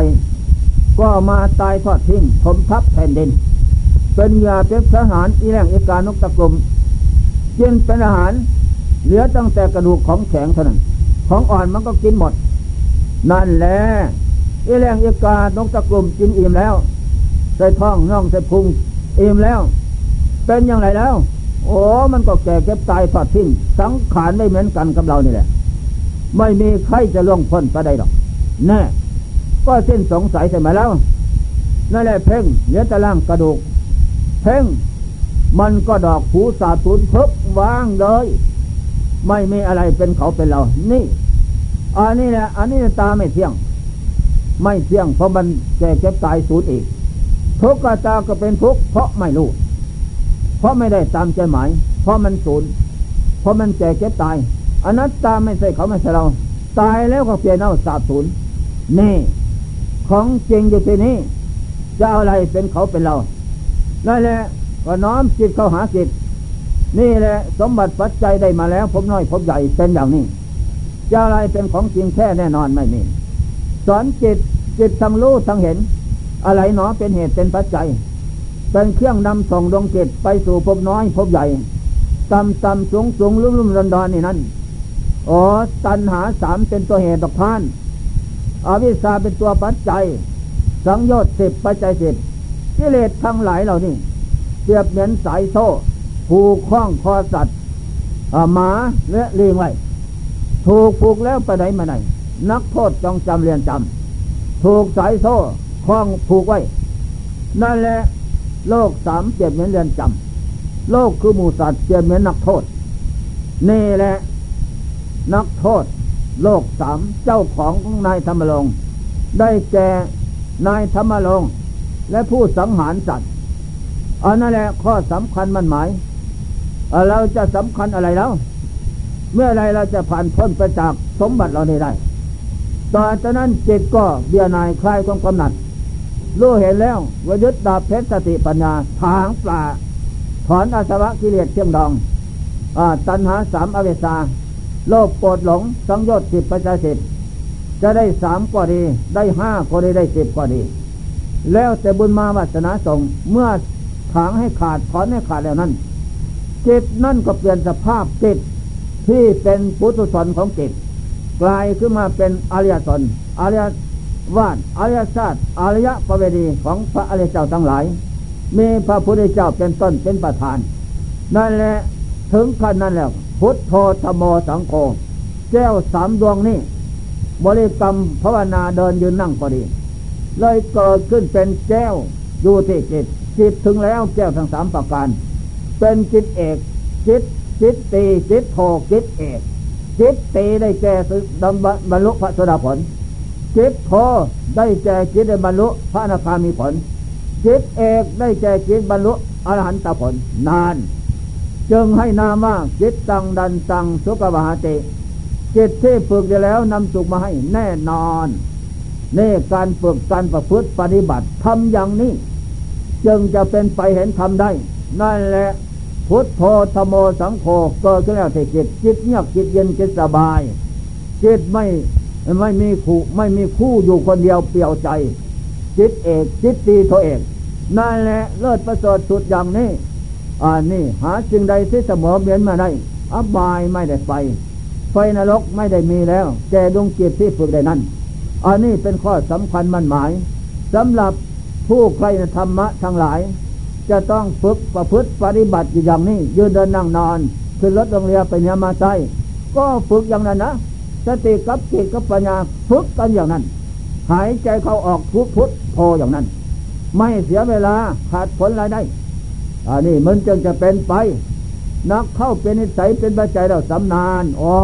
ก็มาตายทอดทิ้งผมทับแผ่นดิน เป็นยาเป็นทหารอีแรงอีการนกตะกลมกินเป็นอาหาร เหลือตั้งแต่กระดูกของแข็งเท่านั้น ของอ่อนมันก็กินหมด นั่นแหละอีแรงอีกานกตะกลุ่มกินอิ่มแล้ว ใส่ท้องน่องใส่พุงอิ่มแล้ว เป็นอย่างไรแล้ว โอ้มันก็แก่เก็บตายทอดทิ้งสังขารไม่เหมือนกันกับเรานี่แหละ ไม่มีใครจะล่วงพ้นไปได้หรอกแน่ก็สิ้นสงสัยใช่ไหมแล้วนั่นแหละเพ่งเหลือแต่ล่างกระดูก เพ่ง มันก็ดอกผูสาตุนเพิบวางเลย ไม่มีอะไรเป็นเขาเป็นเรา นี่ อันนี้แหละ อันนี้ตาไม่เที่ยง ไม่เที่ยง เพราะมันแก่เก็บตายสูญอีก ทุกข์กตาก็เป็นทุกข์เพราะไม่รู้ เพราะไม่ได้ตามใจหมาย เพราะมันสูญ เพราะมันแก่เก็บตายอนัตตาไม่ใช่เขาไม่ใช่เรา ตายแล้วก็เปลี่ยนเอาสาบสูญนี่ ของจริงอยู่ที่นี้จะเอาอะไรเป็นเขาเป็นเรานั่นแหละก็น้อมจิตเข้าหาจิต นี่แหละสมบัติปัจจัยได้มาแล้วผมน้อยผมใหญ่เป็นอย่างนี้จะอะไรเป็นของจริงแค่แน่นอนไม่มีสอนจิตจิตทั้งรู้ทั้งเห็น อะไรหนอเป็นเหตุเป็นปัจจัย เป็นเครื่องนำส่งดวงจิตไปสู่ภพน้อยภพใหญ่ต่ำต่ำสูงสูงลุ่มลุ่มดอนดอนนี่นั่นอ๋อตัณหาสามเป็นตัวเหตุตกพานอวิชชาเป็นตัวปัจจัย สังโยชน์สิบปัจจัยสิบกิเลสทั้งหลายเหล่านี้เปรียบเหมือนสายโซ่ ผูกคล้องคอสัตว์หมาและลิงไว้ถูกผูกแล้วไปไหนมาไหน นักโทษจองจำเรียนจำถูกสายโซ่คล้องผูกไว้ นั่นแหละโลกสามเปรียบเหมือนเรียนจำโลกคือหมูสัตว์เปรียบเหมือนนักโทษ นี่แหละ นักโทษ โลกสามเจ้าของของนายธรรมลงได้แก่นายธรรมลงและผู้สังหารสัตว์อันนั่นแหละข้อสำคัญมันหมาย เราจะสำคัญอะไรแล้ว เมื่อไรเราจะผ่านพ้นไปจากสมบัติเราได้ ต่อจากนั้นจิตก็เบียนายคลายความกำหนัดรู้เห็นแล้ววยึดดาบเพชรสติปัญญาทางปลาถอนอาสวะกิเลสเชียงดองอตัณหาสามอเวสาโลภโกรธหลง สังโยชน์สิบปัจจัยสิบจะได้สามก็ดี ได้ห้าก็ดีได้สิบก็ดี แล้วแต่บุญมาวาสนาส่งเมื่อถางให้ขาดถอนให้ขาดแล้วนั้น จิตนั่นก็เปลี่ยนสภาพจิตที่เป็นปุถุชนของจิตกลายขึ้นมาเป็นอริยชนอริยวานอริยชาติอริยประเวณีของพระอริยเจ้าทั้งหลาย มีพระพุทธเจ้าเป็นต้นเป็นประธาน นั่นแหละถึงขั้นนั้นแล้ว พุทโธธโมสังโฆแก้วสามดวงนี้ บริกรรมภาวนาเดินยืนนั่งพอดี เลยเกิดขึ้นเป็นแก้วอยู่ที่จิตจิตถึงแล้วแก้วทั้งสามประการ เป็นจิตเอกจิตจิตตีจิตโทจิตเอกจิตตีได้แก่ดำบรรลุพระสดาผล จิตโทได้แก่จิตได้บรรลุพระอนาคามีผล จิตเอกได้แก่จิตบรรลุอรหันตผลนาน จึงให้นามว่าจิตตังดันตังสุกวาติจิตที่ฝึกได้แล้วนำสุขมาให้แน่นอนนี่การฝึกการประพฤติปฏิบัติทำอย่างนี้ จึงจะเป็นไปเห็นธรรมได้ นั่นแหละ พุทโธธโมสังโฆเกิดขึ้นแล้วที่จิตจิตเงียบจิตเย็นจิตสบายจิตไม่ไม่มีคู่ไม่มีคู่อยู่คนเดียวเปลี่ยวใจ จิตเอกจิตตีโทเอกนั่นแหละเลิศประเสริฐสุดอย่างนี้อ่านี่ หาจึงใดที่เสมอเบียนมาได้อบายไม่ได้ไปไฟนรกไม่ได้มีแล้วแกดวงจิตที่ฝึกได้นั้นอันนี้เป็นข้อสำคัญมั่นหมายสำหรับผู้ใครธรรมะทั้งหลาย จะต้องฝึกประพฤติปฏิบัติอย่างนี้ ยืนเดินนั่งนอนขึ้นรถโรงเรียนไปเนื้อมาใต้ก็ฝึกอย่างนั้นนะสติกับจิตกับปัญญาฝึกกันอย่างนั้น หายใจเข้าออกพุทพุทโออย่างนั้น ไม่เสียเวลาขาดผลรายได้อันนี้มันจึงจะเป็นไป นักเข้าเป็นนิสัยเป็นปัจจัยเราสำนานอ๋อ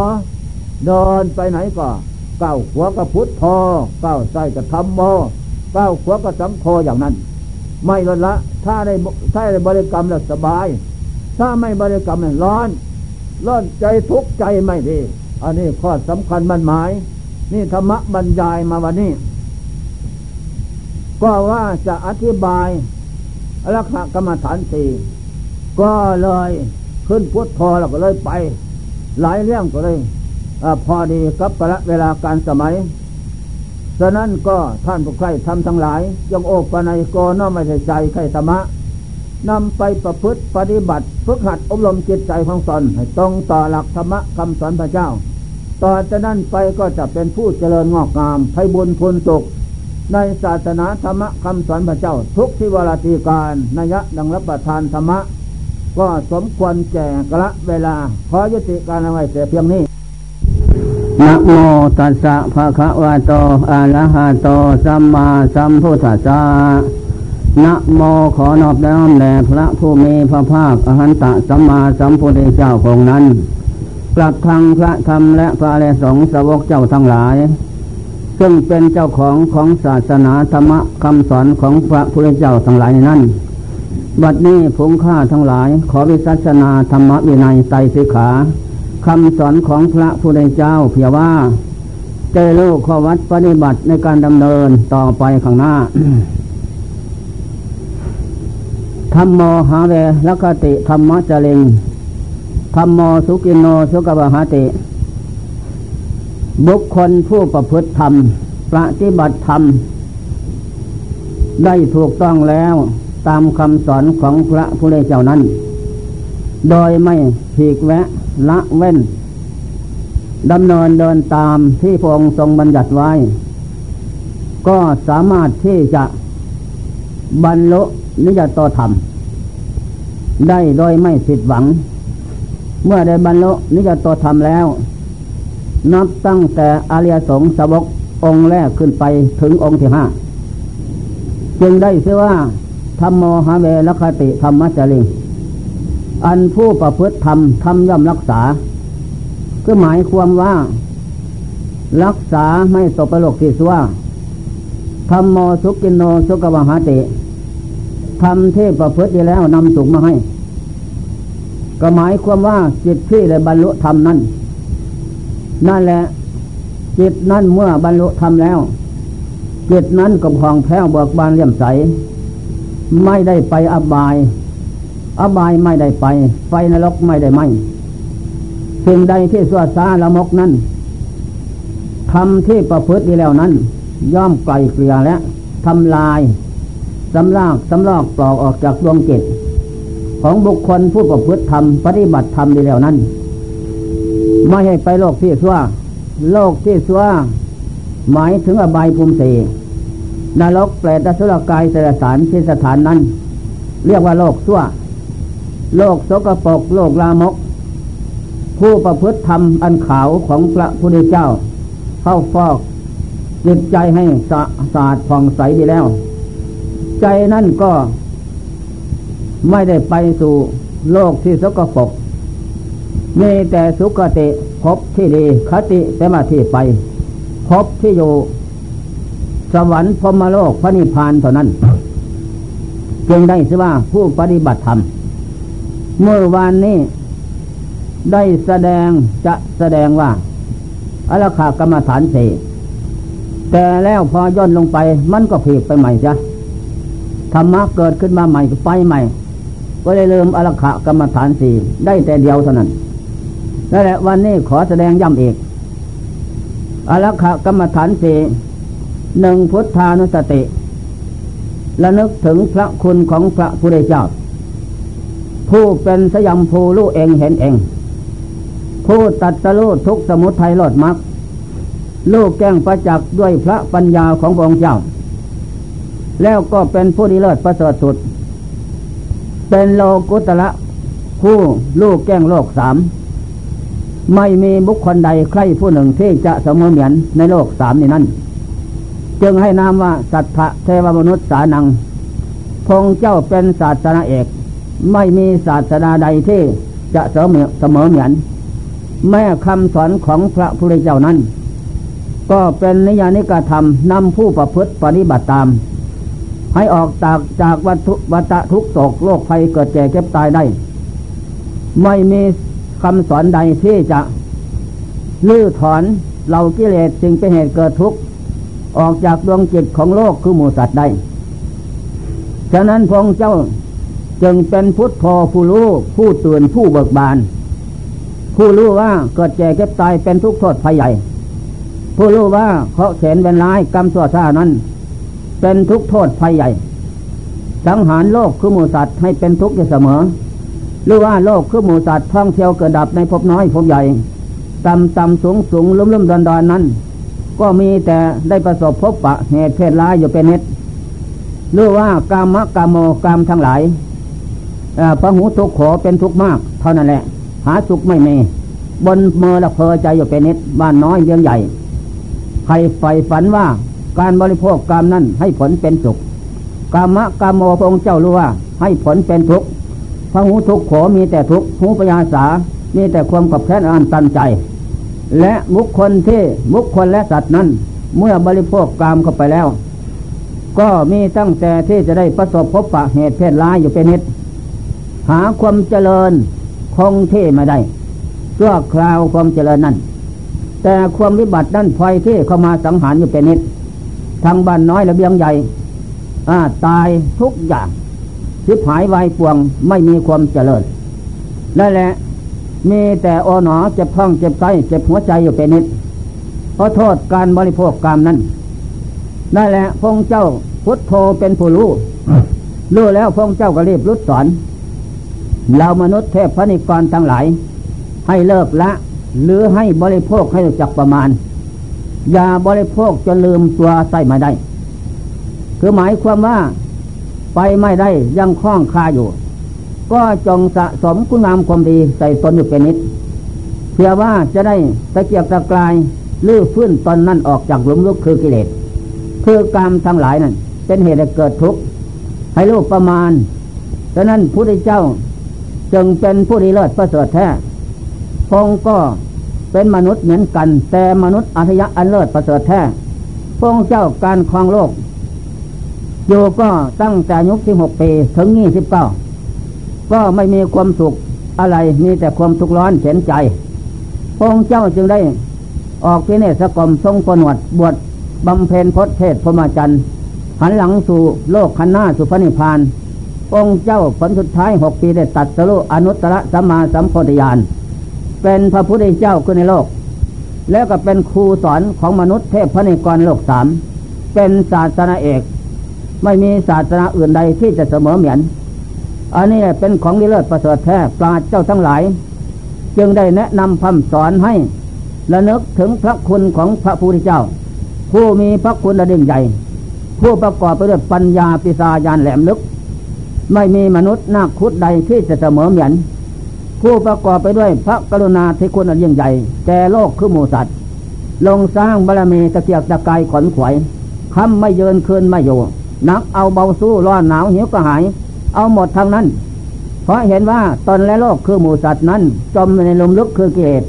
เดินไปไหนก็เก้าหัวกับพุทธพอเก้าใส่กับธรรมโมก้าวขวาก็สังโฆอย่างนั้น ไม่ลดละ ถ้าได้ถ้าได้บริกรรมแล้วสบาย ถ้าไม่บริกรรมเนี่ยร้อน ร้อนใจทุกข์ใจไม่ดี อันนี้ข้อสำคัญมันหมาย นี่ธรรมะบรรยายมาวันนี้ ก็ว่าจะอธิบายลักษณะกรรมฐานสี่ก็เลยขึ้นพุทธพอแล้วก็เลยไป หลายเรื่องก็เลยอพอดีกับกระเวลาการสมัย ฉะนั้นก็ท่านผู้ใครทำทั้งหลายยงโอปนัยกน้อมไม่ใช่ใจใครธรรมะนำไปประพฤติปฏิบัติฝึกหัดอบรมจิตใจของตนให้ตรงต่อหลักธรรมะคำสอนพระเจ้า ต่อจากนั้นไปก็จะเป็นผู้เจริญงอกงามไพบุญพูนสุขในศาสนาธรรมะคำสอนพระเจ้า ทุกที่วราตีการนยะดังรับประทานธรรมะ ก็สมควรแก่กระเวลา ขอยุติการเอาไว้แต่เพียงนี้ นะโมตัสสะภะคะวะโตอะระหะโตสัมมาสัมพุทธัสสะนะโมขอนอบน้อมแด่พระผู้มีพระภาคอหันตะสัมมาสัมพุทธเจ้าของนั้นกลับทางพระธรรมและพระอรสงสาวกเจ้าทั้งหลาย ซึ่งเป็นเจ้าของของศาสนาธรรมคำสอนของพระพุทธเจ้าทั้งหลายนั้น บัดนี้ผงข้าทั้งหลายขอวิสัชนาธรรมวินัยไตรสิขา คำสอนของพระพุทธเจ้าเพียว่าเจโลกขวัดปฏิบัติในการดำเนินต่อไปข้างหน้าธรรมโมหาเวลกติธรรมะจริงธรรมโมสุกินโนสุกบหาติ บุคคลผู้ประพฤติธรรมปฏิบัติธรรม ได้ถูกต้องแล้วตามคำสอนของพระพุทธเจ้านั้น โดยไม่ผีกแวะ ละเว้นดำเนินเดินตามที่พระองค์ทรงบัญญัติไว้ ก็สามารถที่จะบรรลุนิยตธรรม ได้โดยไม่ผิดหวัง เมื่อได้บรรลุนิยตธรรมแล้ว นับตั้งแต่อริยสงฆ์สาวกองค์แรกขึ้นไปถึงองค์ที่ห้าจึงได้เสียว่าธรรมโมหเวรคติธรรมจริง อันผู้ประพฤติธรรมทำย่อมรักษา ก็หมายความว่า รักษาไม่ตกไปโลกที่ซัวธรรมโมสุกินโนสุกวหาติทำที่ประพฤติแล้วนำสุขมาให้ ก็หมายความว่าจิตที่ได้บรรลุธรรมนั้นนั่นแหละ จิตนั้นเมื่อบรรลุธรรมแล้ว จิตนั้นก็พองแผ้วเบิกบานเลี่ยมใส ไม่ได้ไปอบาย อบายไม่ได้ไป ไฟนรกไม่ได้ไหมสิ่งใดที่สวดสาละมกนั้นทำที่ประพฤติแล้วนั้น ย่อมไกลเกลี่ยและทำลายสำลากสำลอกปลอกออกจากดวงจิตของบุคคลผู้ประพฤติธรรมปฏิบัติธรรมดีแล้วนั้นไม่ให้ไปโลกที่ซัวโลกที่ซัวหมายถึงอบายภูมิสีนรกเปรตสุรกายเสสารที่สถานนั้น เรียกว่าโลกซัว โลกสกปรกโลกลามก ผู้ประพฤติธรรมอันขาวของพระพุทธเจ้า เข้าฟอกจิตใจให้สะอาดผ่องใสดีแล้ว ใจนั่นก็ไม่ได้ไปสู่โลกที่สกปรกมีแต่สุขติพบที่ดีคติสมาธิไป พบที่อยู่ สวรรค์พมโลกพระนิพพานเท่านั้น จึงได้สิว่าผู้ปฏิบัติธรรม เมื่อวานนี้ ได้แสดงจะแสดงว่าอรคากรรมฐานสี่แต่แล้วพอย่นลงไป มันก็ผิดไปใหม่จ้ะธรรมะเกิดขึ้นมาใหม่ไปใหม่ ก็ได้เริ่มอรขะกรรมฐานสี่ได้แต่เดียวเท่านั้นนั่นแหละวันนี้ขอแสดงย้ำอีกอรขะกรรมฐานสี่หนึ่งพุทธานุสติและนึกถึงพระคุณของพระพุทธเจ้า ผู้เป็นสยามภูรู้เองเห็นเอง ผู้ตัดสรู้ทุกสมุทัยลดมักลูกแก้งประจักษ์ด้วยพระปัญญาของพระองค์เจ้า แล้วก็เป็นผู้ดีเลิศประเสริฐสุด เป็นโลกุตละผู้ลูกแก้งโลกสามไม่มีบุคคลใดใครผู้หนึ่งที่จะเสมอเหมือนในโลกสามนี้นั้น จึงให้นามว่าสัทธะเทวมนุษย์สานังพงเจ้าเป็นศาสนาเอก ไม่มีศาสนาใดที่จะเสมอเสมอเหมือน แม่คำสอนของพระพุทธเจ้านั้น ก็เป็นนิยานิกธรรมนำผู้ประพฤติปฏิบัติตาม ให้ออกจากจากวัฏวัฏทุกโศกโรคภัยเกิดแก่เก็บตายได้ ไม่มีคำสอนใดที่จะลื้อถอนเหล่ากิเลสสิ่งเป็นเหตุเกิดทุกข์ออกจากดวงจิตของโลกคือหมูสัตว์ได้ ฉะนั้นพระองเจ้า จึงเป็นพุทธพอผู้รู้ผู้ตื่นผู้เบิกบาน ผู้รู้ว่าเกิดแก่เก็บตายเป็นทุกข์โทษภัยใหญ่ ผู้รู้ว่าเขาเข็นเป็นร้ายกรรมสัวซานั้น เป็นทุกข์โทษภัยใหญ่ สังหารโลกคือหมูสัตว์ให้เป็นทุกข์อยู่เสมอหรือว่าโลกคือหมูสัตว์ท่องเที่ยวเกิดดับในภพน้อยภพใหญ่ต่ำต่ำสูงสูงลุ่มลุ่มดอนดอนนั้น ก็มีแต่ได้ประสบพบปะเหตุเพศร้ายอยู่เป็นเนิดหรือว่ากามะกามโมกามทั้งหลาย พระหูทุกขอเป็นทุกข์มาก เท่านั้นแหละ หาสุขไม่มี บนเมื่อละเพอใจอยู่เป็นนิดบ้านน้อยเลี้ยงใหญ่ ใครใฝ่ฝันว่าการบริโภคกรรมนั้นให้ผลเป็นสุขกามะกามโมพระองค์เจ้ารู้ว่าให้ผลเป็นทุกข์พระหูทุกขอมีแต่ทุกข์หูปยาสา มีแต่ความกับแค้นอันตันใจ และมุคคลที่มุคคลและสัตว์นั้น เมื่อบริโภคกามเข้าไปแล้ว ก็มีตั้งแต่ที่จะได้ประสบพบปะเหตุเพศร้ายอยู่เป็นนิด หาความเจริญคงเท่ไม่ได้ชั่วคราวความเจริญนั้น แต่ความวิบัตินั้นพลอยที่เข้ามาสังหารอยู่เป็นนิดทางบ้านน้อยระเบียงใหญ่ตายทุกอย่างชิบหายวายป่วงไม่มีความเจริญนั่นแหละมีแต่อหนอเจ็บท้องเจ็บไส้เจ็บหัวใจอยู่เป็นนิดเพราะโทษการบริโภคกรรมนั้นนั่นแหละพงเจ้าพุทโธเป็นผู้รู้รู้แล้วพงเจ้าก็รีบรุดสอน เรามนุษย์เทพพระนิกรทั้งหลาย ให้เลิกละ หรือให้บริโภคให้จักประมาณ อย่าบริโภคจนลืมตัวใส่มาได้ คือหมายความว่าไปไม่ได้ยังคล้องคาอยู่ ก็จงสะสมคุณงามความดีใส่ตนอยู่เป็นนิดเพื่อว่าจะได้ตะเกียบตะกลายลื้อฟื้นตอนนั่นออกจากหลุมลุกคือกิเลสคือกรรมทั้งหลายนั่นเป็นเหตุให้เกิดทุกข์ให้รู้ประมาณฉะนั้นพระเจ้า จึงเป็นผู้ดีเลิศประเสริฐแท้พงก็เป็นมนุษย์เหมือนกัน แต่มนุษย์อัธยะอันเลิศประเสริฐแท้พงเจ้าการครองโลกอยู่ก็ตั้งแต่ยุคที่หกปีถึงยี่สิบเก้าก็ไม่มีความสุขอะไรมีแต่ความทุกข์ร้อนเข็นใจ พงเจ้าจึงได้ออกพิเนศกรมทรงปนวดบวชบำเพ็ญพจเทศพมจันทร์หันหลังสู่โลกขันหน้าสุพนิพาน องค์เจ้าผลสุดท้ายหกปีได้ตัดสรุอนุตตรสัมมาสัมโพธิญาณเป็นพระพุทธเจ้าขึ้นในโลก แล้วก็เป็นครูสอนของมนุษย์เทพพระนิกรโลกสามเป็นศาสนาเอก ไม่มีศาสนาอื่นใดที่จะเสมอเหมือนอันนี้เป็นของดีเลิศประเสริฐแท้ปราเจ้าทั้งหลาย จึงได้แนะนำคำสอนให้และนึกถึงพระคุณของพระพุทธเจ้า ผู้มีพระคุณระดิ่งใหญ่ ผู้ประกอบไปด้วยปัญญาปิสายานแหลมลึก ไม่มีมนุษย์นาคคุดใดที่จะเสมอเหมือนผู้ประกอบไปด้วยพระกรุณาที่คุณอันยิ่งใหญ่แก่โลกคือหมูสัตว์ ลงสร้างบารมีตะเกียกตะกายขนขวยคำไม่เยินคืนไม่อยู่นักเอาเบาสู้ร้อนหนาวหิวก็หาย เอาหมดทางนั้น เพราะเห็นว่าตนและโลกคือหมูสัตว์นั้น จมในลมลึกคือกิเลส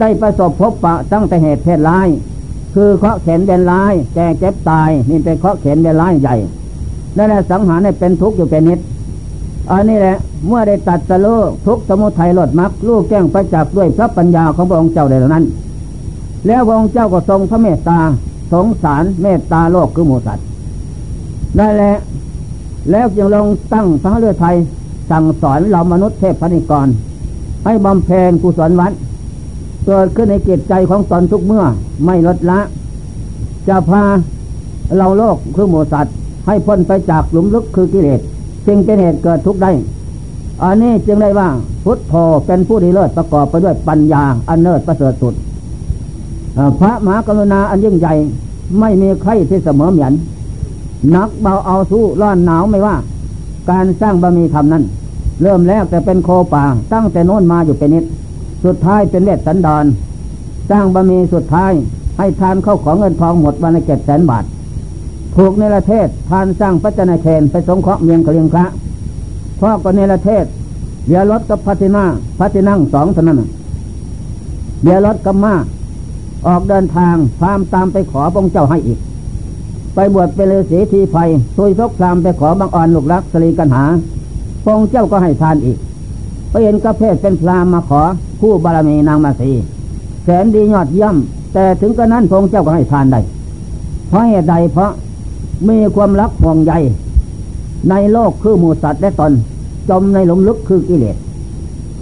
ได้ประสบพบปะตั้งแต่เหตุเพศร้าย คือเคาะเข็นเป็นร้ายแก่เจ็บตายนี่เป็นเคาะเข็นเป็นร้ายใหญ่ นั่นแหละสังหารให้เป็นทุกข์อยู่เป็นนิดอันนี้แหละ เมื่อได้ตัดสโลทุกสมุทัยลดมักลูกแก้งประจักษ์ด้วยพระปัญญาของพระองค์เจ้าใดนั้น แล้วพระองค์เจ้าก็ทรงพระเมตตาสงสารเมตตาโลกคือหมูสัตว์นั่นแหละแล้วยังลงตั้งพระเรือไทยสั่งสอนเรามนุษย์เทพนิกร ให้บำเพ็ญกุศลวัดเกิดขึ้นในเกตใจของตนทุกเมื่อไม่ลดละ จะพาเราโลกคือหมูสัตว์ ให้พ้นไปจากหลุมลึกคือกิเลสจึงเป็นเหตุเกิดทุกข์ได้ อันนี้จึงได้ว่าพุทโธเป็นผู้ดีเลิศประกอบไปด้วยปัญญาอันเนิศประเสริฐสุด พระมหากรุณาอันยิ่งใหญ่ไม่มีใครที่เสมอเหมือนนักเบาเอาสู้ร้อนหนาวไม่ว่า การสร้างบะมีธรรมนั้น เริ่มแรกแต่เป็นโคป่าตั้งแต่โน้นมาอยู่เป็นนิด สุดท้ายเป็นเวทสันดอนสร้างบะมีสุดท้ายให้ทานเข้าของเงินทองหมดวันละเจ็ดแสนบาท ถูกในประเทศทานสร้างพระจนาเคนไปสงเคราะห์เมียงกลียงพระพ่อก็ในประเทศเบียรถกับพัตินาพัตินั่งสองเท่านั้นเบียรถกับมาออกเดินทางพามตามไปขอพระเจ้าให้อีก ไปบวชเป็นฤาษีทีไฟทุยซกพรามไปขอบางอ่อนลูกรักสลีกันหาพงเจ้าก็ให้ทานอีกไปเห็นกระเพศเป็นพรามมาขอผู้บารมีนางมาสีแสนดียอดเยี่ยมแต่ถึงกระนั้นพงเจ้าก็ให้ทานได้เพราะเหตุใดเพราะ มีความรักห่วงใยในโลกคือหมูสัตว์และตน จมในหลุมลึกคือกิเลส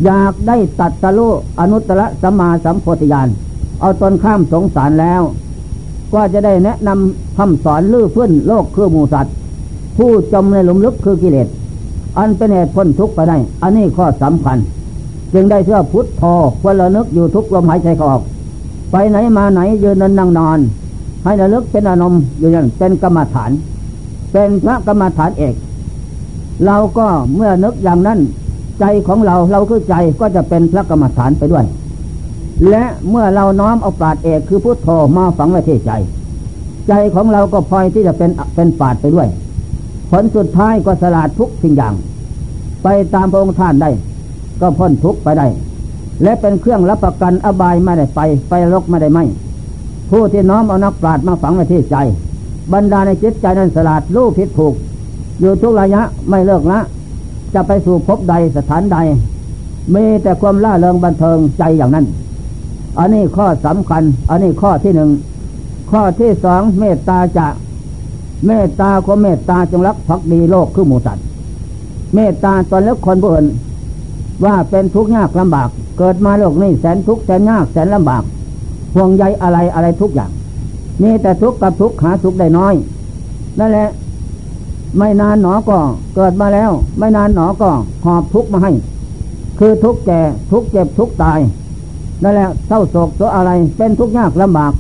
อยากได้ตัดตะลุอนุตตรสัมมาสัมโพธิญาณ เอาตนข้ามสงสารแล้ว ก็จะได้แนะนำคำสอนลื้อพื้นโลกคือหมูสัตว์ ผู้จมในหลุมลึกคือกิเลส อันเป็นเหตุพ้นทุกข์ไปได้ อันนี้ข้อสำคัญ จึงได้เชื่อพุทธพอควรระลึกอยู่ทุกลมหายใจออก ไปไหนมาไหนยืนนนั่งนอน ให้ระลึกเป็นอานมอยู่อย่างเป็นกรรมฐาน เป็นพระกรรมฐานเอกเราก็เมื่อนึกอย่างนั้น ใจของเราเราคือใจก็จะเป็นพระกรรมฐานไปด้วย และเมื่อเราน้อมเอาปาดเอกคือพุทโธมาฝังไว้ที่ใจ ใจของเราก็พลอยที่จะเป็นเป็นปาดไปด้วย ผลสุดท้ายก็สลาดทุกสิ่งอย่าง ไปตามพระองค์ท่านได้ ก็พ้นทุกไปได้ และเป็นเครื่องรับประกันอบายไม่ได้ไป ไปรกไม่ได้ไม่ ผู้ที่น้อมเอานักปราชญ์มาฝังไว้ที่ใจ บรรดาในจิตใจนั้นสลาดรู้ผิดถูก อยู่ทุกระยะไม่เลิกละจะไปสู่พบใดสถานใด มีแต่ความล่าเริงบันเทิงใจอย่างนั้น อันนี้ข้อสำคัญ อันนี้ข้อที่หนึ่ง ข้อที่สองเมตตาจะ เมตตาความเมตตาจงรักภักดีโลกคือหมูสัตว์เมตตาตอนเล็กคนผู้อื่นว่าเป็นทุกข์ยากลำบาก เกิดมาโลกนี้แสนทุกข์แสนยากแสนลำบาก ห่วงใยอะไรอะไรทุกอย่าง มีแต่ทุกข์กับทุกข์หาสุกข์ได้น้อยนั่นแหละ ไม่นานหนอก็เกิดมาแล้ว ไม่นานหนอก็หอบทุกข์มาให้ คือทุกข์แก่ทุกข์เจ็บทุกข์ตายนั่นแหละเศร้าโศกโศอะไรเป็นทุกข์ยากลำบาก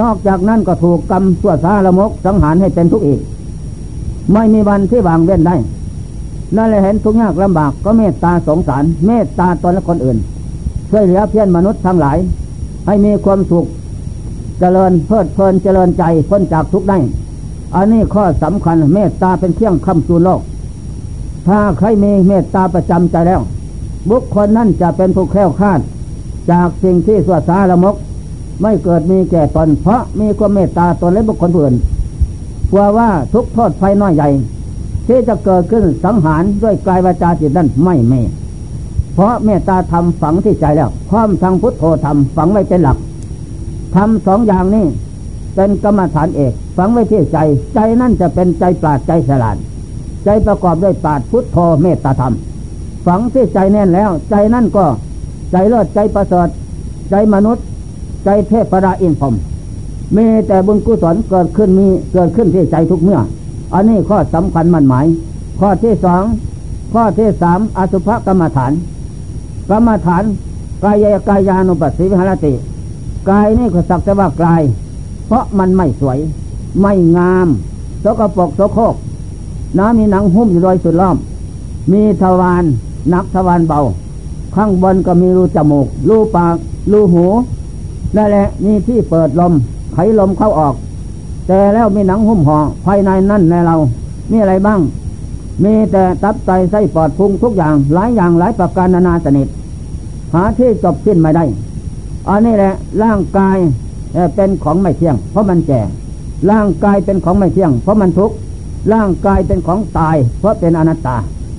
นอกจากนั้นก็ถูกกรรมสั่วซาละมกสังหารให้เป็นทุกข์อีก ไม่มีวันที่วางเว้นได้นั่นแหละเห็นทุกข์ยากลำบากก็เมตตาสงสาร เมตตาตนและคนอื่นช่วยเหลือเพื่อนมนุษย์ทั้งหลาย ให้มีความสุขเจริญเพลิดเพลินเจริญใจพ้นจากทุกข์ได้ อันนี้ข้อสำคัญเมตตาเป็นเครื่องคำจูนโลก ถ้าใครมีเมตตาประจำใจแล้ว บุคคลนั่นจะเป็นผู้แค้วคาด จากสิ่งที่สวดสาละมก ไม่เกิดมีแก่ตนเพราะมีความเมตตาตนและบุคคลอื่นกลัวว่าทุกโทษภัยน้อยใหญ่ ที่จะเกิดขึ้นสังหารด้วยกายวาจาจิตนั้นไม่มี เพราะเมตตาธรรมฝังที่ใจแล้วพร้อมทางพุทโธธรรมฝังไว้เป็นหลักทำสองอย่างนี้เป็นกรรมฐานเอก ฝังไว้ที่ใจ ใจนั่นจะเป็นใจปราดใจฉลาดใจประกอบด้วยปราดพุทโธเมตตาธรรม ฝังที่ใจแน่นแล้ว ใจนั่นก็ใจเลิศใจประเสริฐใจมนุษย์ ใจเทพระดาอินพรมมีแต่บุญกุศลเกิดขึ้นมีเกิดขึ้นที่ใจทุกเมื่อ อันนี้ข้อสำคัญมั่นหมาย ข้อที่สองข้อที่สามอสุภกรรมฐาน กรรมฐานกายกายานุปัสสิวิหารติ กายนี่ก็สักแต่ว่ากาย เพราะมันไม่สวย ไม่งามสกปรกโสโครกน้ำมีหนังหุ้มอยู่โดยสุดล้อม มีทวารนักทวารเบา ข้างบนก็มีรูจมูก รูปาก รูหูนั่นแหละมีที่เปิดลม ไขลมเข้าออก แต่แล้วมีหนังหุ้มห่อภายในนั่นในเรา มีอะไรบ้าง มีแต่ตับไตไส้ปอดพุงทุกอย่างหลายอย่างหลายประการนานาสนิท หาที่จบสิ้นไม่ได้ อันนี้แหละร่างกายเป็นของไม่เที่ยง เพราะมันแก่ ร่างกายเป็นของไม่เที่ยง เพราะมันทุกข์ร่างกายเป็นของตาย เพราะเป็นอนัตตา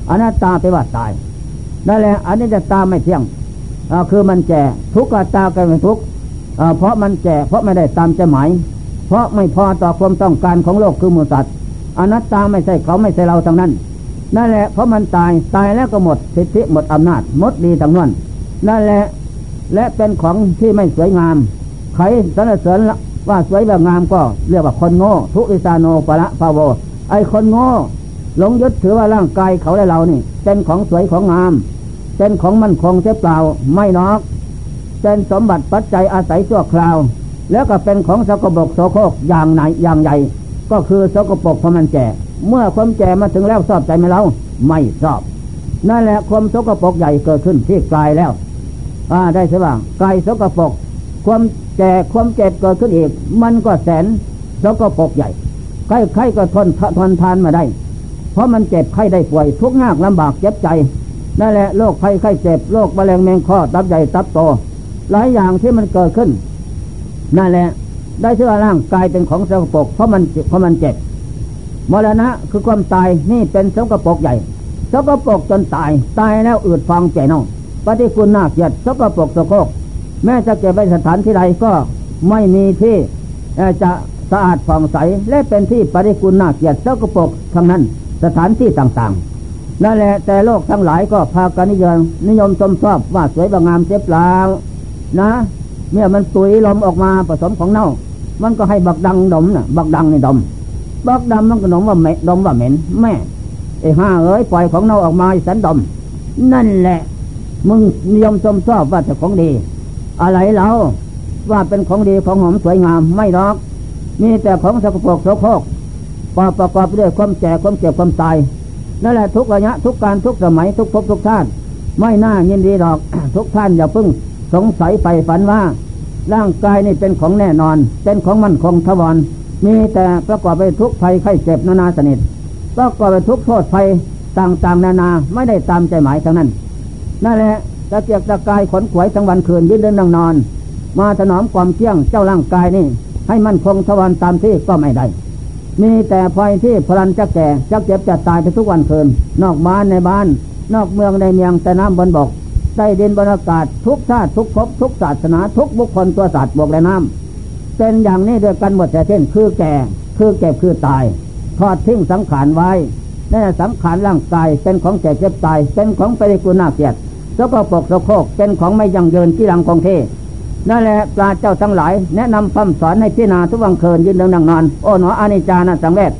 อนัตตาแปลว่าตายนั่นแหละอันนี้จะตาไม่เที่ยงคือมันแก่ทุกข์ตาก็เป็นทุกข์เพราะมันแก่เพราะไม่ได้ตามใจหมายเพราะไม่พอต่อความต้องการของโลกคือมูสัตว์อนัตตาไม่ใช่เขาไม่ใช่เราทั้งนั้น นั่นแหละเพราะมันตายตายแล้วก็หมดสิทธิหมดอำนาจหมดดีทั้งนั้นนั่นแหละและเป็นของที่ไม่สวยงามใครสรรเสริญว่าสวยแบบงามก็เรียกว่าคนโง่ ทุอิสานโนปะละพาโว ไอคนโง่หลงยึดถือว่าร่างกายเขาและเรานี่ เป็นของสวยของงาม เป็นของมั่นคงเสียเปล่าไม่นอก เป็นสมบัติปัจจัยอาศัยชั่วคราว แล้วก็เป็นของสกปรกโสโครกอย่างไหนอย่างใหญ่ ก็คือสกปรกเพราะมันแจก เมื่อความแก่มาถึงแล้วชอบใจไหมเราไม่ชอบ นั่นแหละความสกปรกใหญ่เกิดขึ้นที่กายแล้วอ่าได้ใช่ป่ะกายสกปรกความแก่ความเจ็บเกิดขึ้นอีก มันก็แสนสกปรกใหญ่ใครใครก็ทนทนทานมาได้ เพราะมันเจ็บไข้ได้ป่วย ทุกข์ยากลำบากเจ็บใจนั่นแหละโรคไข้ไข้เจ็บโรคมะเร็งแมงคอตับใหญ่ตับโตหลายอย่างที่มันเกิดขึ้นนั่นแหละ ได้ชื่อร่างกายเป็นของสกปรกเพราะมันเพราะมันเจ็บ มรณะคือความตายนี่เป็นสกปรกใหญ่สกปรกจนตาย ตายแล้วอืดฟองใจน้องปฏิคุณนาเกียดสกปรกสกโคกแม้จะเก็บไว้สถานที่ใดก็ไม่มีที่จะสะอาดผ่องใสและเป็นที่ปฏิคุณนาเกียดสกปรกทั้งนั้นสถานที่ต่างๆนั่นแหละแต่โลกทั้งหลายก็พากันนิยมนิยมชมชอบว่าสวยบางามเสียเปล่านะเมื่อมันตุยลมออกมาผสมของเน่า มันก็ให้บักดังดมนะบักดังในดม บักดำมันก็ดมว่าเหม็นดมว่าเหม็นแม่ไอ้ห้าเอ้ยปล่อยของเน่าออกมาสันดม นั่นแหละ มึงนิยมชมชอบว่าจะของดี อะไรเราว่าเป็นของดีของหอมสวยงามไม่หรอก มีแต่ของสกปรกโสโครกประกอบด้วยความแก่ความเจ็บความตายนั่นแหละทุกระยะทุกการทุกสมัยทุกภพทุกชาติไม่น่ายินดีหรอก ทุกท่านอย่าเพิ่งสงสัยไปฝันว่า ร่างกายนี่เป็นของแน่นอน เป็นของมั่นคงทวาร มีแต่ประกอบไปทุกภัยไข้เจ็บนานาสนิทประกอบไปทุกโทษภัยต่างๆ นานาไม่ได้ตามใจหมายทั้งนั้น นั่นแหละตะเกียกตะกายขนขวยทั้งวันคืนยืนเดินนั่งนอน มาถนอมความเที่ยงเจ้าร่างกายนี่ ให้มั่นคงทวันตามที่ก็ไม่ได้ มีแต่ไฟที่พลันจะแก่จะเจ็บจะตายไปทุกวันคืน นอกบ้านในบ้าน นอกเมืองในเมืองแต่น้ำบนบกใต้ดินบนอากาศทุกชาติทุกภพทุกศาสนาทุกบุคคลตัวสัตว์บวกและน้ำ เป็นอย่างนี้ด้วยกันหมดแต่เช่นคือแก่คือเก็บคือตายทอดทิ้งสังขารไว้นั่นสังขารร่างกายเป็นของแก่เจ็บตาย เป็นของไปกุณาเกียรติแล้วก็ปกสะโคกเป็นของไม่ยั่งยืนที่หลังคงเทนั่นแหละปลาเจ้าทั้งหลายแนะนำคำสอนให้พิจารณาทุกวังคืนยืนเดินนั่งนอนโอ้หนออานิจานะสังเวช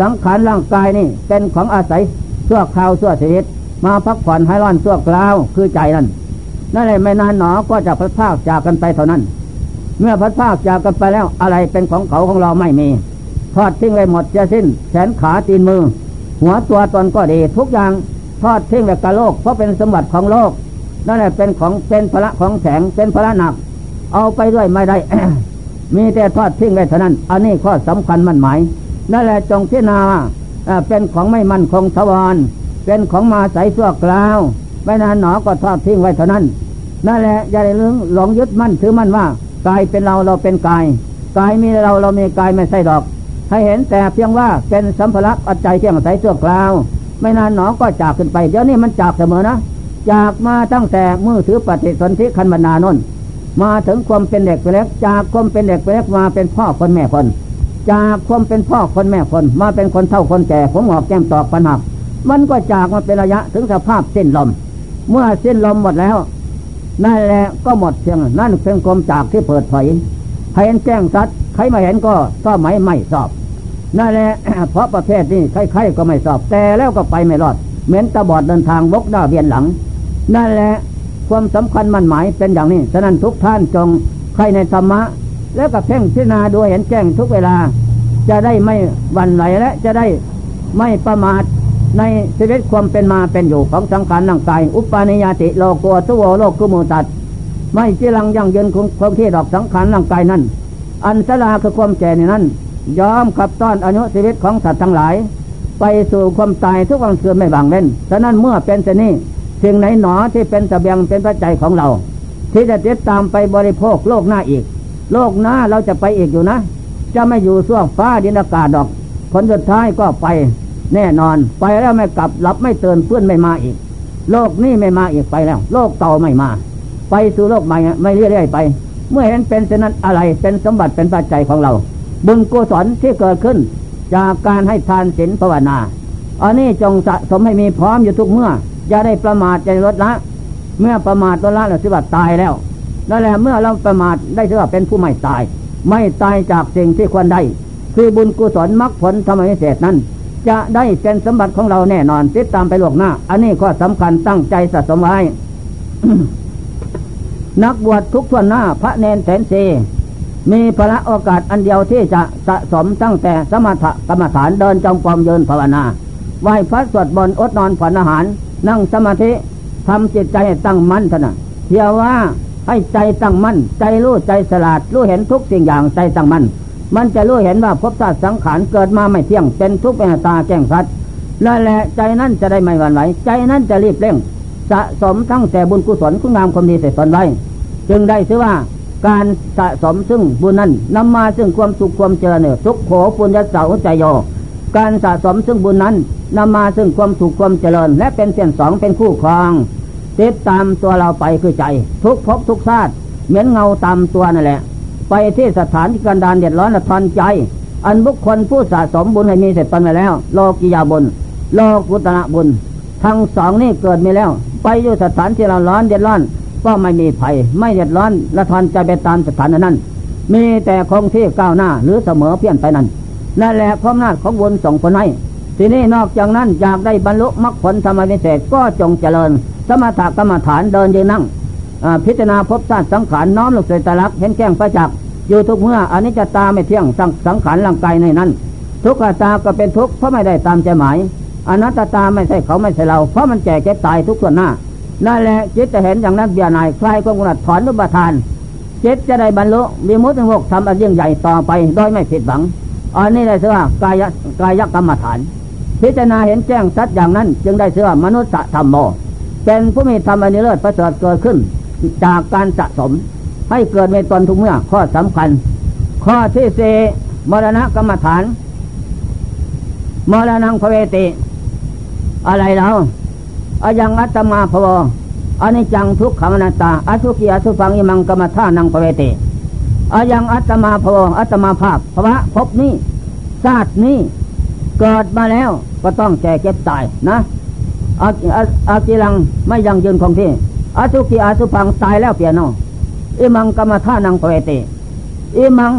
สังขารร่างกายนี่เป็นของอาศัยชั่วคราวชั่วชีวิต มาพักผ่อนให้ร้อนชั่วคราวคือใจนั่นนั่นแหละไม่นานหนอก็จะพัดพากจากกันไปเท่านั้น เมื่อพัดพากจากกันไปแล้วอะไรเป็นของเขาของเราไม่มี ทอดทิ้งไปหมดจะสิ้น แขนขาตีนมือ หัวตัวตนก็ดี ทุกอย่างทอดทิ้งไปกับโลก เพราะเป็นสมบัติของโลกนั่นแหละเป็นของเป็นพระของแสงเป็นพระหนัก เอาไปด้วยไม่ได้ มีแต่ทอดทิ้งไปเท่านั้น อันนี้ข้อสำคัญมั่นหมายนั่นแหละจงพิจารณาเป็นของไม่มั่นคงทวารเป็นของมาใสชั่วกล่าวไม่นานหนอก็ทอดทิ้งไว้เท่านั้นนั่นแหละอย่าได้ลืมหลงยึดมั่นถือมั่นว่า กายเป็นเราเราเป็นกาย กายมีเราเรามีกายไม่ใช่ดอก ให้เห็นแต่เพียงว่าเป็นสัมภาระปัจจัยเที่ยงใสชั่วกลาว ไม่นานหนอก็จากขึ้นไป เดี๋ยวนี้มันจากเสมอนะจากมาตั้งแต่มือถือปฏิสนธิคันบรรณานนมาถึงความเป็นเด็กเล็กจากความเป็นเด็กเล็กมาเป็นพ่อคนแม่คน จากความเป็นพ่อคนแม่คน มาเป็นคนเท่าคนแก่ผมหอกแก้มตอกปัญหักมันก็จากมาเป็นระยะถึงสภาพเส้นลม เมื่อเส้นลมหมดแล้ว นั่นแหละก็หมดเพียงนั่นเป็นกลมจากที่เปิดเผยใครเห็นแจ้งสัตว์ใครไมาเห็นก็ก็ไม่ไม่สอบนั่นแหละเพราะประเภทนี้ใครๆก็ไม่สอบ แต่แล้วก็ไปไม่รอด เหมือนตาบอดเดินทางบกด้าเวียนหลัง นั่นแหละความสำคัญมันหมายเป็นอย่างนี้ ฉะนั้นทุกท่านจงใครในธรรมะ แล้วก็เพ่งพิจารณาดูเห็นแจ้งทุกเวลา จะได้ไม่วันไหลและจะได้ไม่ประมาท ในชีวิตความเป็นมาเป็นอยู่ของสังขารร่างกาย อุปาณิยติโลโกสุโวโลกุมุตัด ไม่จีรังยั่งยืนคงคงที่ดอกสังขารร่างกายนั้น อันสลาคือความแก่ในนั้นยอมขับต้อนอายุชีวิตของสัตว์ทั้งหลาย ไปสู่ความตายทุกวันเสื่อไม่บางเว้นฉะนั้นเมื่อเป็นเช่นนี้สิ่งไหนหนอที่เป็นตะเบียงเป็นปัจจัยของเรา ที่จะติดตามไปบริโภคโลกหน้าอีก โลกหน้าเราจะไปอีกอยู่นะ จะไม่อยู่ส่วงฟ้าดินอากาศดอกผลสุดท้ายก็ไป แน่นอน ไปแล้วไม่กลับหลับไม่เตือนเพื่อนไม่มาอีก โลกนี้ไม่มาอีกไปแล้ว โลกเก่าไม่มา ไปสู่โลกใหม่ไม่เรื่อยๆไป เมื่อเห็นเป็นเช่นนั้นอะไรเป็นสมบัติเป็นปัจจัยของเรา บุญกุศลที่เกิดขึ้น จากการให้ทานศีลภาวนาอันนี้จงสะสมให้มีพร้อมอยู่ทุกเมื่ออย่าได้ประมาทใจลดละ เมื่อประมาทลดละเราสิว่าตายแล้วนั่นแหละเมื่อเราประมาทได้สิว่าเป็นผู้ไม่ตาย ไม่ตายจากสิ่งที่ควรได้ คือบุญกุศลมรรคผลธรรมวิเศษนั้น จะได้เป็นสมบัติของเราแน่นอน ติดตามไปลวกหน้า อันนี้ก็สำคัญตั้งใจสะสมไว้ นักบวชทุกทวนหน้าพระเนนแสนเซมีพระโอกาสอันเดียวที่จะสะสมตั้งแต่สมถกรรมฐานเดินจงกรมเยินภาวนาไหว้พระสวดบนอดนอนฝันอาหาร นั่งสมาธิทำจิตใจตั้งมั่นเถนะเทียวว่าให้ใจตั้งมั่น ใจรู้ใจสลาดรู้เห็นทุกสิ่งอย่างใจตั้งมั่น มันจะรู้เห็นว่าภพชาติสังขารเกิดมาไม่เที่ยงเป็นทุกข์เป็นตาแก้งสัตว์นั่นแหละใจนั้นจะได้ไม่หวั่นไหวใจนั้นจะรีบเร่ง สะสมทั้งแต่บุญกุศลคุณงามความดีเสร็จตนไว้ จึงได้ชื่อว่าการสะสมซึ่งบุญนั้นนำมาซึ่งความสุขความเจริญทุกโขปุญญาสาวใจโยการสะสมซึ่งบุญนั้นนำมาซึ่งความสุขความเจริญ และเป็นเส้นสองเป็นคู่ครองติดตามตัวเราไปคือใจ ทุกภพทุกชาติเหมือนเงาตามตัวนั่นแหละ ไปที่สถานที่กันดานเดือดร้อนละทันใจ อันบุคคลผู้สะสมบุญให้มีเสร็จปันไปแล้ว โลกิยาบุญ โลกุตระบุญ ทั้งสองนี่เกิดมีแล้ว ไปอยู่สถานที่เราร้อนเดือดร้อน ก็ไม่มีภัย ไม่เดือดร้อนละทันใจไปตามสถานนั้น มีแต่คงที่ก้าวหน้าหรือเสมอเพี้ยนไปนั้นนั่นแหละพร้อมนาจของบุญส่งผลให้ทีนี้นอกจากนั้นอยากได้บรรลุมรรคผลธรรมวิเศษก็จงเจริญ สมถกรรมฐานเดินยืนนั่ง พิจารณาพบชาติสังขารน้อมลงใส่ตลักเห็นแก้งประจักษ์อยู่ทุกเมื่ออันนี้จะตาไม่เที่ยงสังสังขารร่างกายในนั้น ทุกขตาก็เป็นทุกข์เพราะไม่ได้ตามใจหมายอนัตตาไม่ใช่เขาไม่ใช่เรา เพราะมันแก่เจ็บตายทุกส่วนหน้านั่นแหละจิตจะเห็นอย่างนั้นเบียนายใครก็กุศลถอนอุปทานจิตจะได้บรรลุมีมุตติโมกทำอันยิ่งใหญ่ต่อไปโดยไม่ผิดหวังอันนี้ได้เสือกายกายกรรมฐาน พิจารณาเห็นแจ้งสัดอย่างนั้น จึงได้เสือมนุษย์ธรรมโมเป็นผู้มีธรรมอันเลิศประเสริฐเกิดขึ้น จากการสะสม ให้เกิดในตนทุกเมื่อข้อสำคัญ ข้อที่เสมรณะกรรมฐานมรณังพเวติ อะไรแล้วอายังอัตมาภวอนิจังทุกขมนาตาอสุขีอสุฟังอิมังกรรมฐานังพเวติอายังอัตมาภวอัตมาภาพภวะพบนี้ชาตินี้เกิดมาแล้วก็ต้องแก่เก็บตายนะอาอากิลังไม่ยังยืนคงที่ อาสุขีอาสุพังตายแล้วเปลี่ยนเนาอิมังกรรมฐานังพเวติอิมัง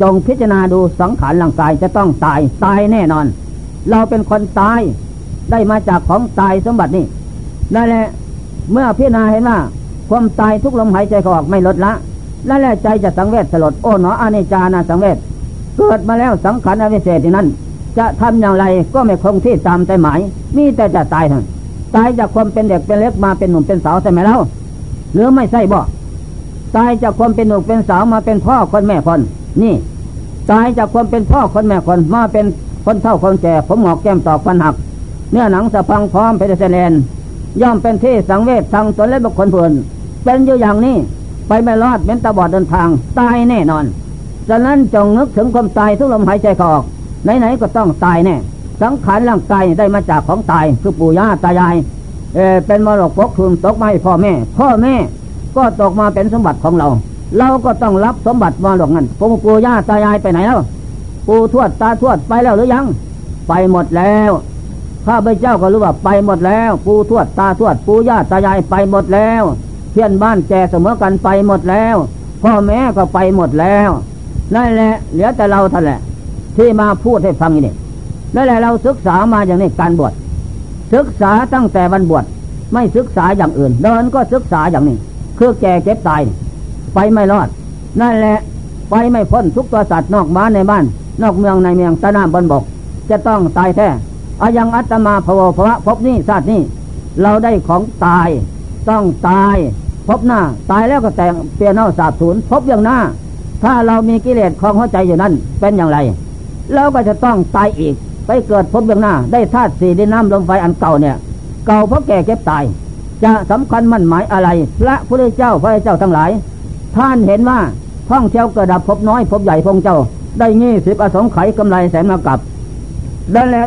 จงพิจารณาดูสังขารร่างกายจะต้องตายตายแน่นอน เราเป็นคนตายได้มาจากของตายสมบัตินี่นั่นแหละเมื่อพิจารณาเห็นว่าความตายทุกลมหายใจเขาออกไม่ลดละนั่นแหละใจจะสังเวชสลดโอ้หนออเนจานาสังเวชเกิดมาแล้วสังขารอวิเศษนั้น จะทำอย่างไรก็ไม่คงที่ตามใจหมาย มีแต่จะตายเท่านั้น ตายจากความเป็นเด็กเป็นเล็กมาเป็นหนุ่มเป็นสาวใช่ไหมเล่าหรือไม่ใช่บ่ตายจากความเป็นหนุ่มเป็นสาวมาเป็นพ่อคนแม่คน นี่ ตายจากความเป็นพ่อคนแม่คนมาเป็นคนเท่าคนแก่ผมหงอกแก้มตอกฟันหัก เนื้อหนังสะพังพร้อมเพดเซเลนย่อมเป็นที่สังเวชทางตนและบุคคลเพื่อนเป็นอยู่อย่างนี้ไปไม่รอดเป็นตาบอดเดินทาง ตายแน่นอนฉะนั้นจงนึกถึงความตายทุกลมหายใจออกไหนๆก็ต้องตายแน่ สังขารร่างกายได้มาจากของตายคือปู่ย่าตายายเเป็นมรดกพกทุนตกมาให้พ่อแม่ พ่อแม่ก็ตกมาเป็นสมบัติของเรา เราก็ต้องรับสมบัติมรดกนั้นปู่ปู่ย่าตายายไปไหนแล้วปู่ทวดตาทวดไปแล้วหรือยัง ไปหมดแล้วข้าพเจ้าก็รู้ว่าไปหมดแล้ว ปู่ทวดตาทวดปู่ย่าตายายไปหมดแล้วเพื่อนบ้านแกเสมอกันไปหมดแล้ว พ่อแม่ก็ไปหมดแล้วนั่นแหละเหลือแต่เราท่านแหละ ที่มาพูดให้ฟังนี่ นั่นแหละเราศึกษามาอย่างนี้การบวชศึกษาตั้งแต่วันบวชไม่ศึกษาอย่างอื่นเดินก็ศึกษาอย่างนี้คือแก่เจ็บตายไปไม่รอด นั่นแหละไปไม่พ้นทุกตัวสัตว์นอกบ้านในบ้าน นอกเมืองในเมืองตะน้ำบนบก จะต้องตายแท้อายังอัตมาภวภวะพบนี้ชาตินี้เราได้ของตาย ต้องตาย พบหน้า ตายแล้วก็แต่งเปียนเน่าสาบสูญพบอย่างหน้า ถ้าเรามีกิเลสคลองหัวใจอยู่นั้นเป็นอย่างไรเราก็จะต้องตายอีก ไปเกิดพบอย่างหน้า ได้ธาตุสี่ดินน้ำลมไฟอันเก่าเนี่ย เก่าเพราะแก่เก็บตาย จะสำคัญมั่นหมายอะไร พระพุทธเจ้าพระเจ้าทั้งหลาย ท่านเห็นว่าท่องเที่ยวกระดับพบน้อยพบใหญ่พงเจ้า ได้ยี่สิบอสงไขยกำไรแสนมากับนั่นแหละ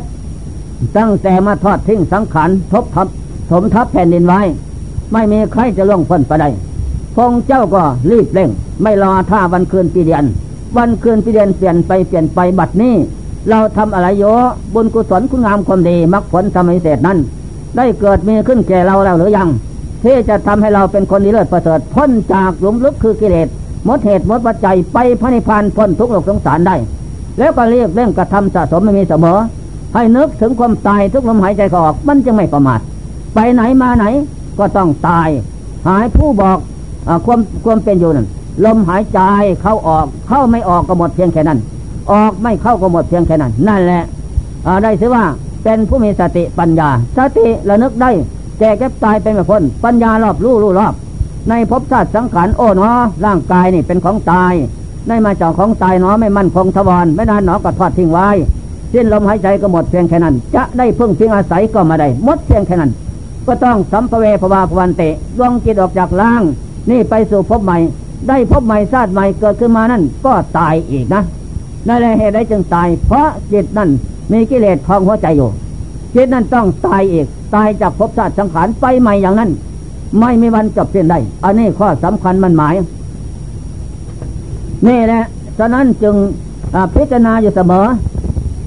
ตั้งแต่มาทอดทิ้งสังขารทบทับสมทับแผ่นดินไว้ ไม่มีใครจะล่วงพ้นไปได้พงเจ้าก็รีบเร่ง ไม่รอท่าวันคืนปีเดือน วันคืนปีเดือนเปลี่ยนไปเปลี่ยนไปบัดนี้ เราทำอะไรโยบุญกุศลคุณงามความดีมรรคผลสมัยเศษนั้น ได้เกิดมีขึ้นแก่เราแล้วหรือยัง ที่จะทำให้เราเป็นคนดีเลิศประเสริฐพ้นจากหลุมลึกคือกิเลสหมดเหตุหมดปัจจัยไปพระนิพพานพ้นทุกข์โลกสงสารได้ แล้วก็เรียกเร่งกระทำสะสมไม่มีเสมอ ให้นึกถึงความตายทุกลมหายใจออกมันจะไม่ประมาทไปไหนมาไหนก็ต้องตาย หายผู้บอกอความความเป็นอยู่นั่นลมหายใจเข้าออกเข้าไม่ออกก็หมดเพียงแค่นั้น ออกไม่เข้าก็หมดเพียงแค่นั้น นั่นแหละได้ถือว่าเป็นผู้มีสติปัญญา สติระนึกได้แก่เก็บตายเป็นแบบคน ปัญญารอบรู้รู้รอบ ในภพชาติสังขารโอ้เนาะร่างกายนี่เป็นของตายในมาจากของตายเนาะไม่มั่นคงทวารไม่นานเนาะก็ทอดทิ้งไว้สิ้นลมหายใจก็หมดเพียงแค่นั้น จะได้พึ่งพิงอาศัยก็มาได้หมดเพียงแค่นั้น ก็ต้องสัมภเวภวาภวันเตะดวงจิตออกจากล่าง นี่ไปสู่พบใหม่ ได้พบใหม่ชาติใหม่เกิดขึ้นมานั่นก็ตายอีกนะ นั่นแหละเหตุใดจึงตาย เพราะจิตนั่นมีกิเลสคลองหัวใจอยู่จิตนั่นต้องตายอีก ตายจากภพชาติสังขารไปใหม่อย่างนั้น ไม่มีวันจบสิ้นได้ อันนี้ข้อสำคัญมันหมาย นี่แหละฉะนั้นจึงพิจารณาอยู่เสมอ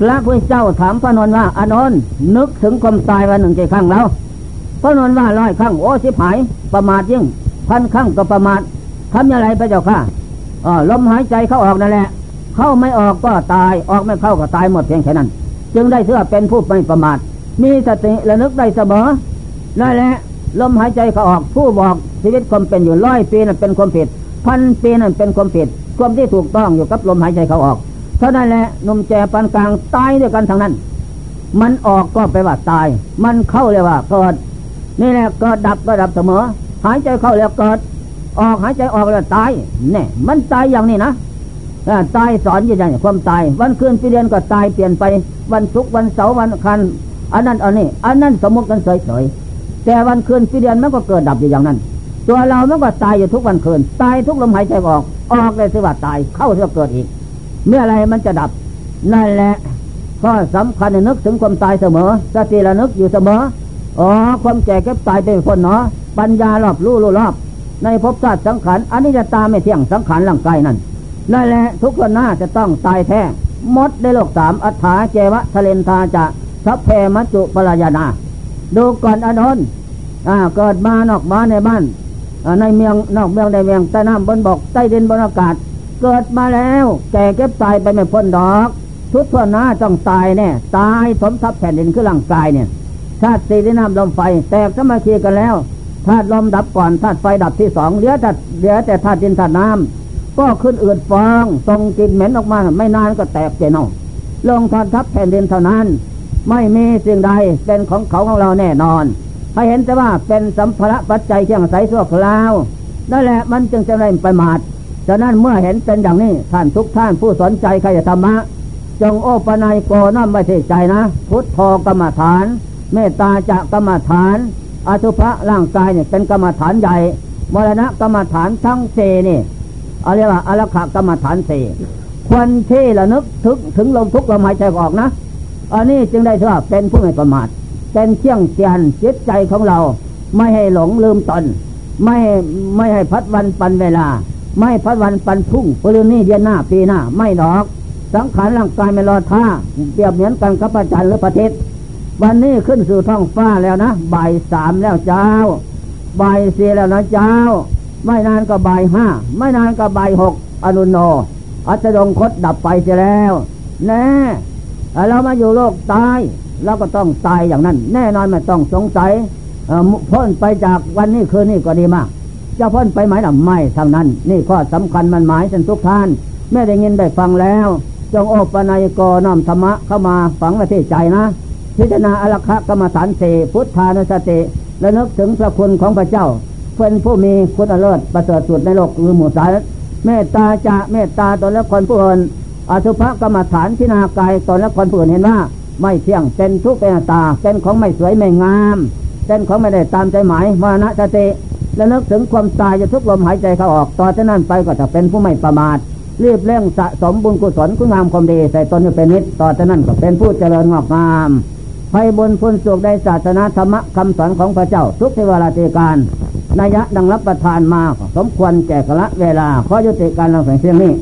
พระพุทธเจ้าถามพระนนท์ว่าอานนท์นึกถึงความตายวันหนึ่งกี่ครั้งแล้วพระนนท์ว่าร้อยครั้งโอ้สิบหายประมาทยิ่งพันครั้งก็ประมาททำอยังไงพระเจ้าค่ะลมหายใจเข้าออกนั่นแหละ เข้าไม่ออกก็ตายออกไม่เข้าก็ตายหมดเพียงแค่นั้น จึงได้เชื่อเป็นผู้ไม่ประมาท มีสติระลึกได้เสมอนั่นแหละลมหายใจเขาออกผู้บอกชีวิตความเป็นอยู่ร้อยปีนั้นเป็นความผิด พันปีนั้นเป็นความผิด ความที่ถูกต้องอยู่กับลมหายใจเขาออกเท่านั้นแหละนมแจปันกลางตายด้วยกันทั้งนั้น มันออกก็ไปว่าตาย มันเข้าเลยว่าเกิดนี่แหละเกิดดับก็ดับเสมอ หายใจเข้าแล้วเกิด ออกหายใจออกแล้วตายเนี่ยมันตายอย่างนี้นะ ตายสอนอย่างนี้ความตาย วันคืนปีเดือนก็ตายเปลี่ยนไป วันศุกร์วันเสาร์วันคันอันนั้นอันนี้ อันนั้นสมมติกันเฉยๆแต่วันคืนปีเดือนมันก็เกิดดับอยู่อย่างนั้น ตัวเรามันก็ตายอยู่ทุกวันคืน ตายทุกลมหายใจออก ออกเลยสิว่าตายเข้าเสียเกิดอีก เมื่อไรมันจะดับนั่นแหละก็สำคัญนึกถึงความตายเสมอสติระนึกอยู่เสมออ๋อความแก่เก็บตายเป็นคนเนาะปัญญารอบรู้รู้รอบ ในภพชาติสังขารอันนี้จะตามไม่เที่ยงสังขารร่างกายนั่น นั่นแหละทุกคนหน้าจะต้องตายแท้มดได้โลกสามอัฏฐาเจวะทะเลนทาจะสัพเพมัจจุปรายานา ดูก่อนอนนท์เกิดมานอกบ้านในบ้านในเมืองนอกเมืองในเมืองใต้น้ำบนบกใต้ดินบนอากาศ เกิดมาแล้ว แก่เก็บตายไปไม่พ้นดอก ทุกทวนหน้าต้องตายแน่ตายสมทับแผ่นดินคือร่างกายเนี่ยธาตุสี่ดินน้ำลมไฟ แตกสมาคีกันแล้วธาตุลมดับก่อนธาตุไฟดับที่สองเหลือแต่เหลือแต่ธาตุดินธาตุน้ำ ก็ขึ้นอืดฟองทรงกลิ่นเหม็นออกมา ไม่นานก็แตกเจนอลงทอนทับแผ่นดินเท่านั้น ไม่มีสิ่งใดเป็นของเขาของเราแน่นอน ให้เห็นแต่ว่าเป็นสัมภาระปัจจัยเชียงใสสั่วคราวนั่นแหละมันจึงจะได้ประมาทฉะนั้นเมื่อเห็นเป็นอย่างนี้ท่านทุกท่านผู้สนใจใครจะธรรมะ จงโอปนัยโกน้อมไว้ที่ใจนะ พุทโธกรรมฐาน เมตตาจะกรรมฐานอสุภะร่างกายเนี่ยเป็นกรรมฐานใหญ่มรณะกรรมฐานทั้งเจนี่ อาเรียกว่าอรคกรรมฐานเจควรที่ระนึกถึงถึงลมทุกลมหายใจออกนะ อันนี้จึงได้ถือว่าเป็นผู้ไม่ประมาท เป็นเชี่ยงเตียนจิตใจของเรา ไม่ให้หลงลืมตน ไม่ไม่ให้พัดวันปันเวลา ไม่พัดวันปันพุ่งปรืนนี้เดือนหน้าปีหน้า ไม่ดอก สังขารร่างกายไม่รอท่าเปรียบเหมือนกันกับประจันหรือประเทศ วันนี้ขึ้นสู่ท้องฟ้าแล้วนะบ่ายสามแล้วเจ้าบ่ายสี่แล้วนะเจ้า ไม่นานก็บ่ายห้าไม่นานก็บ่ายหกอนุโนอัจดงคตดับไปเสียแล้วแน่เรามาอยู่โลกตายเราก็ต้องตายอย่างนั้น แน่นอนไม่ต้องสงสัยพ้นไปจากวันนี้คืนนี้ก็ดีมาก จะพ้นไปไหมล่ะไม่ทางนั้น นี่ข้อสำคัญมันหมายท่านทุกท่านไม่ได้ยินได้ฟังแล้ว จงโอปนายกน้อมธรรมะเข้ามาฝังไว้ที่ใจนะ พิจารณาอรคะกรรมฐานเสพุทธานุสติและนึกถึงพระคุณของพระเจ้า เป็นผู้มีคุณเลิศประเสริฐสุดในโลกหรือหมู่สายเมตตาจะเมตตาตนและคนผู้อื่นอสุภกรรมฐานพินากายตนและคนผู้อื่นเห็นว่า ไม่เที่ยงเป็นทุกข์เป็นตาเป็นของไม่สวยไม่งามเป็นของไม่ได้ตามใจหมายมรณะสติและนึกถึงความตายจะทุกลมหายใจเข้าออกต่อจากนั้นไปก็จะเป็นผู้ไม่ประมาทรีบเร่งสะสมบุญกุศลคุณงามความดีใส่ตนอยู่เป็นนิดต่อจากนั้นก็เป็นผู้เจริญงอกงามภัยบนพ้นสุขในศาสนาธรรมคำสอนของพระเจ้าทุกเทวราติการ นัยะดังรับประทานมา สมควรแก่กละเวลา ขอยุติการลังแสงเสียงนี้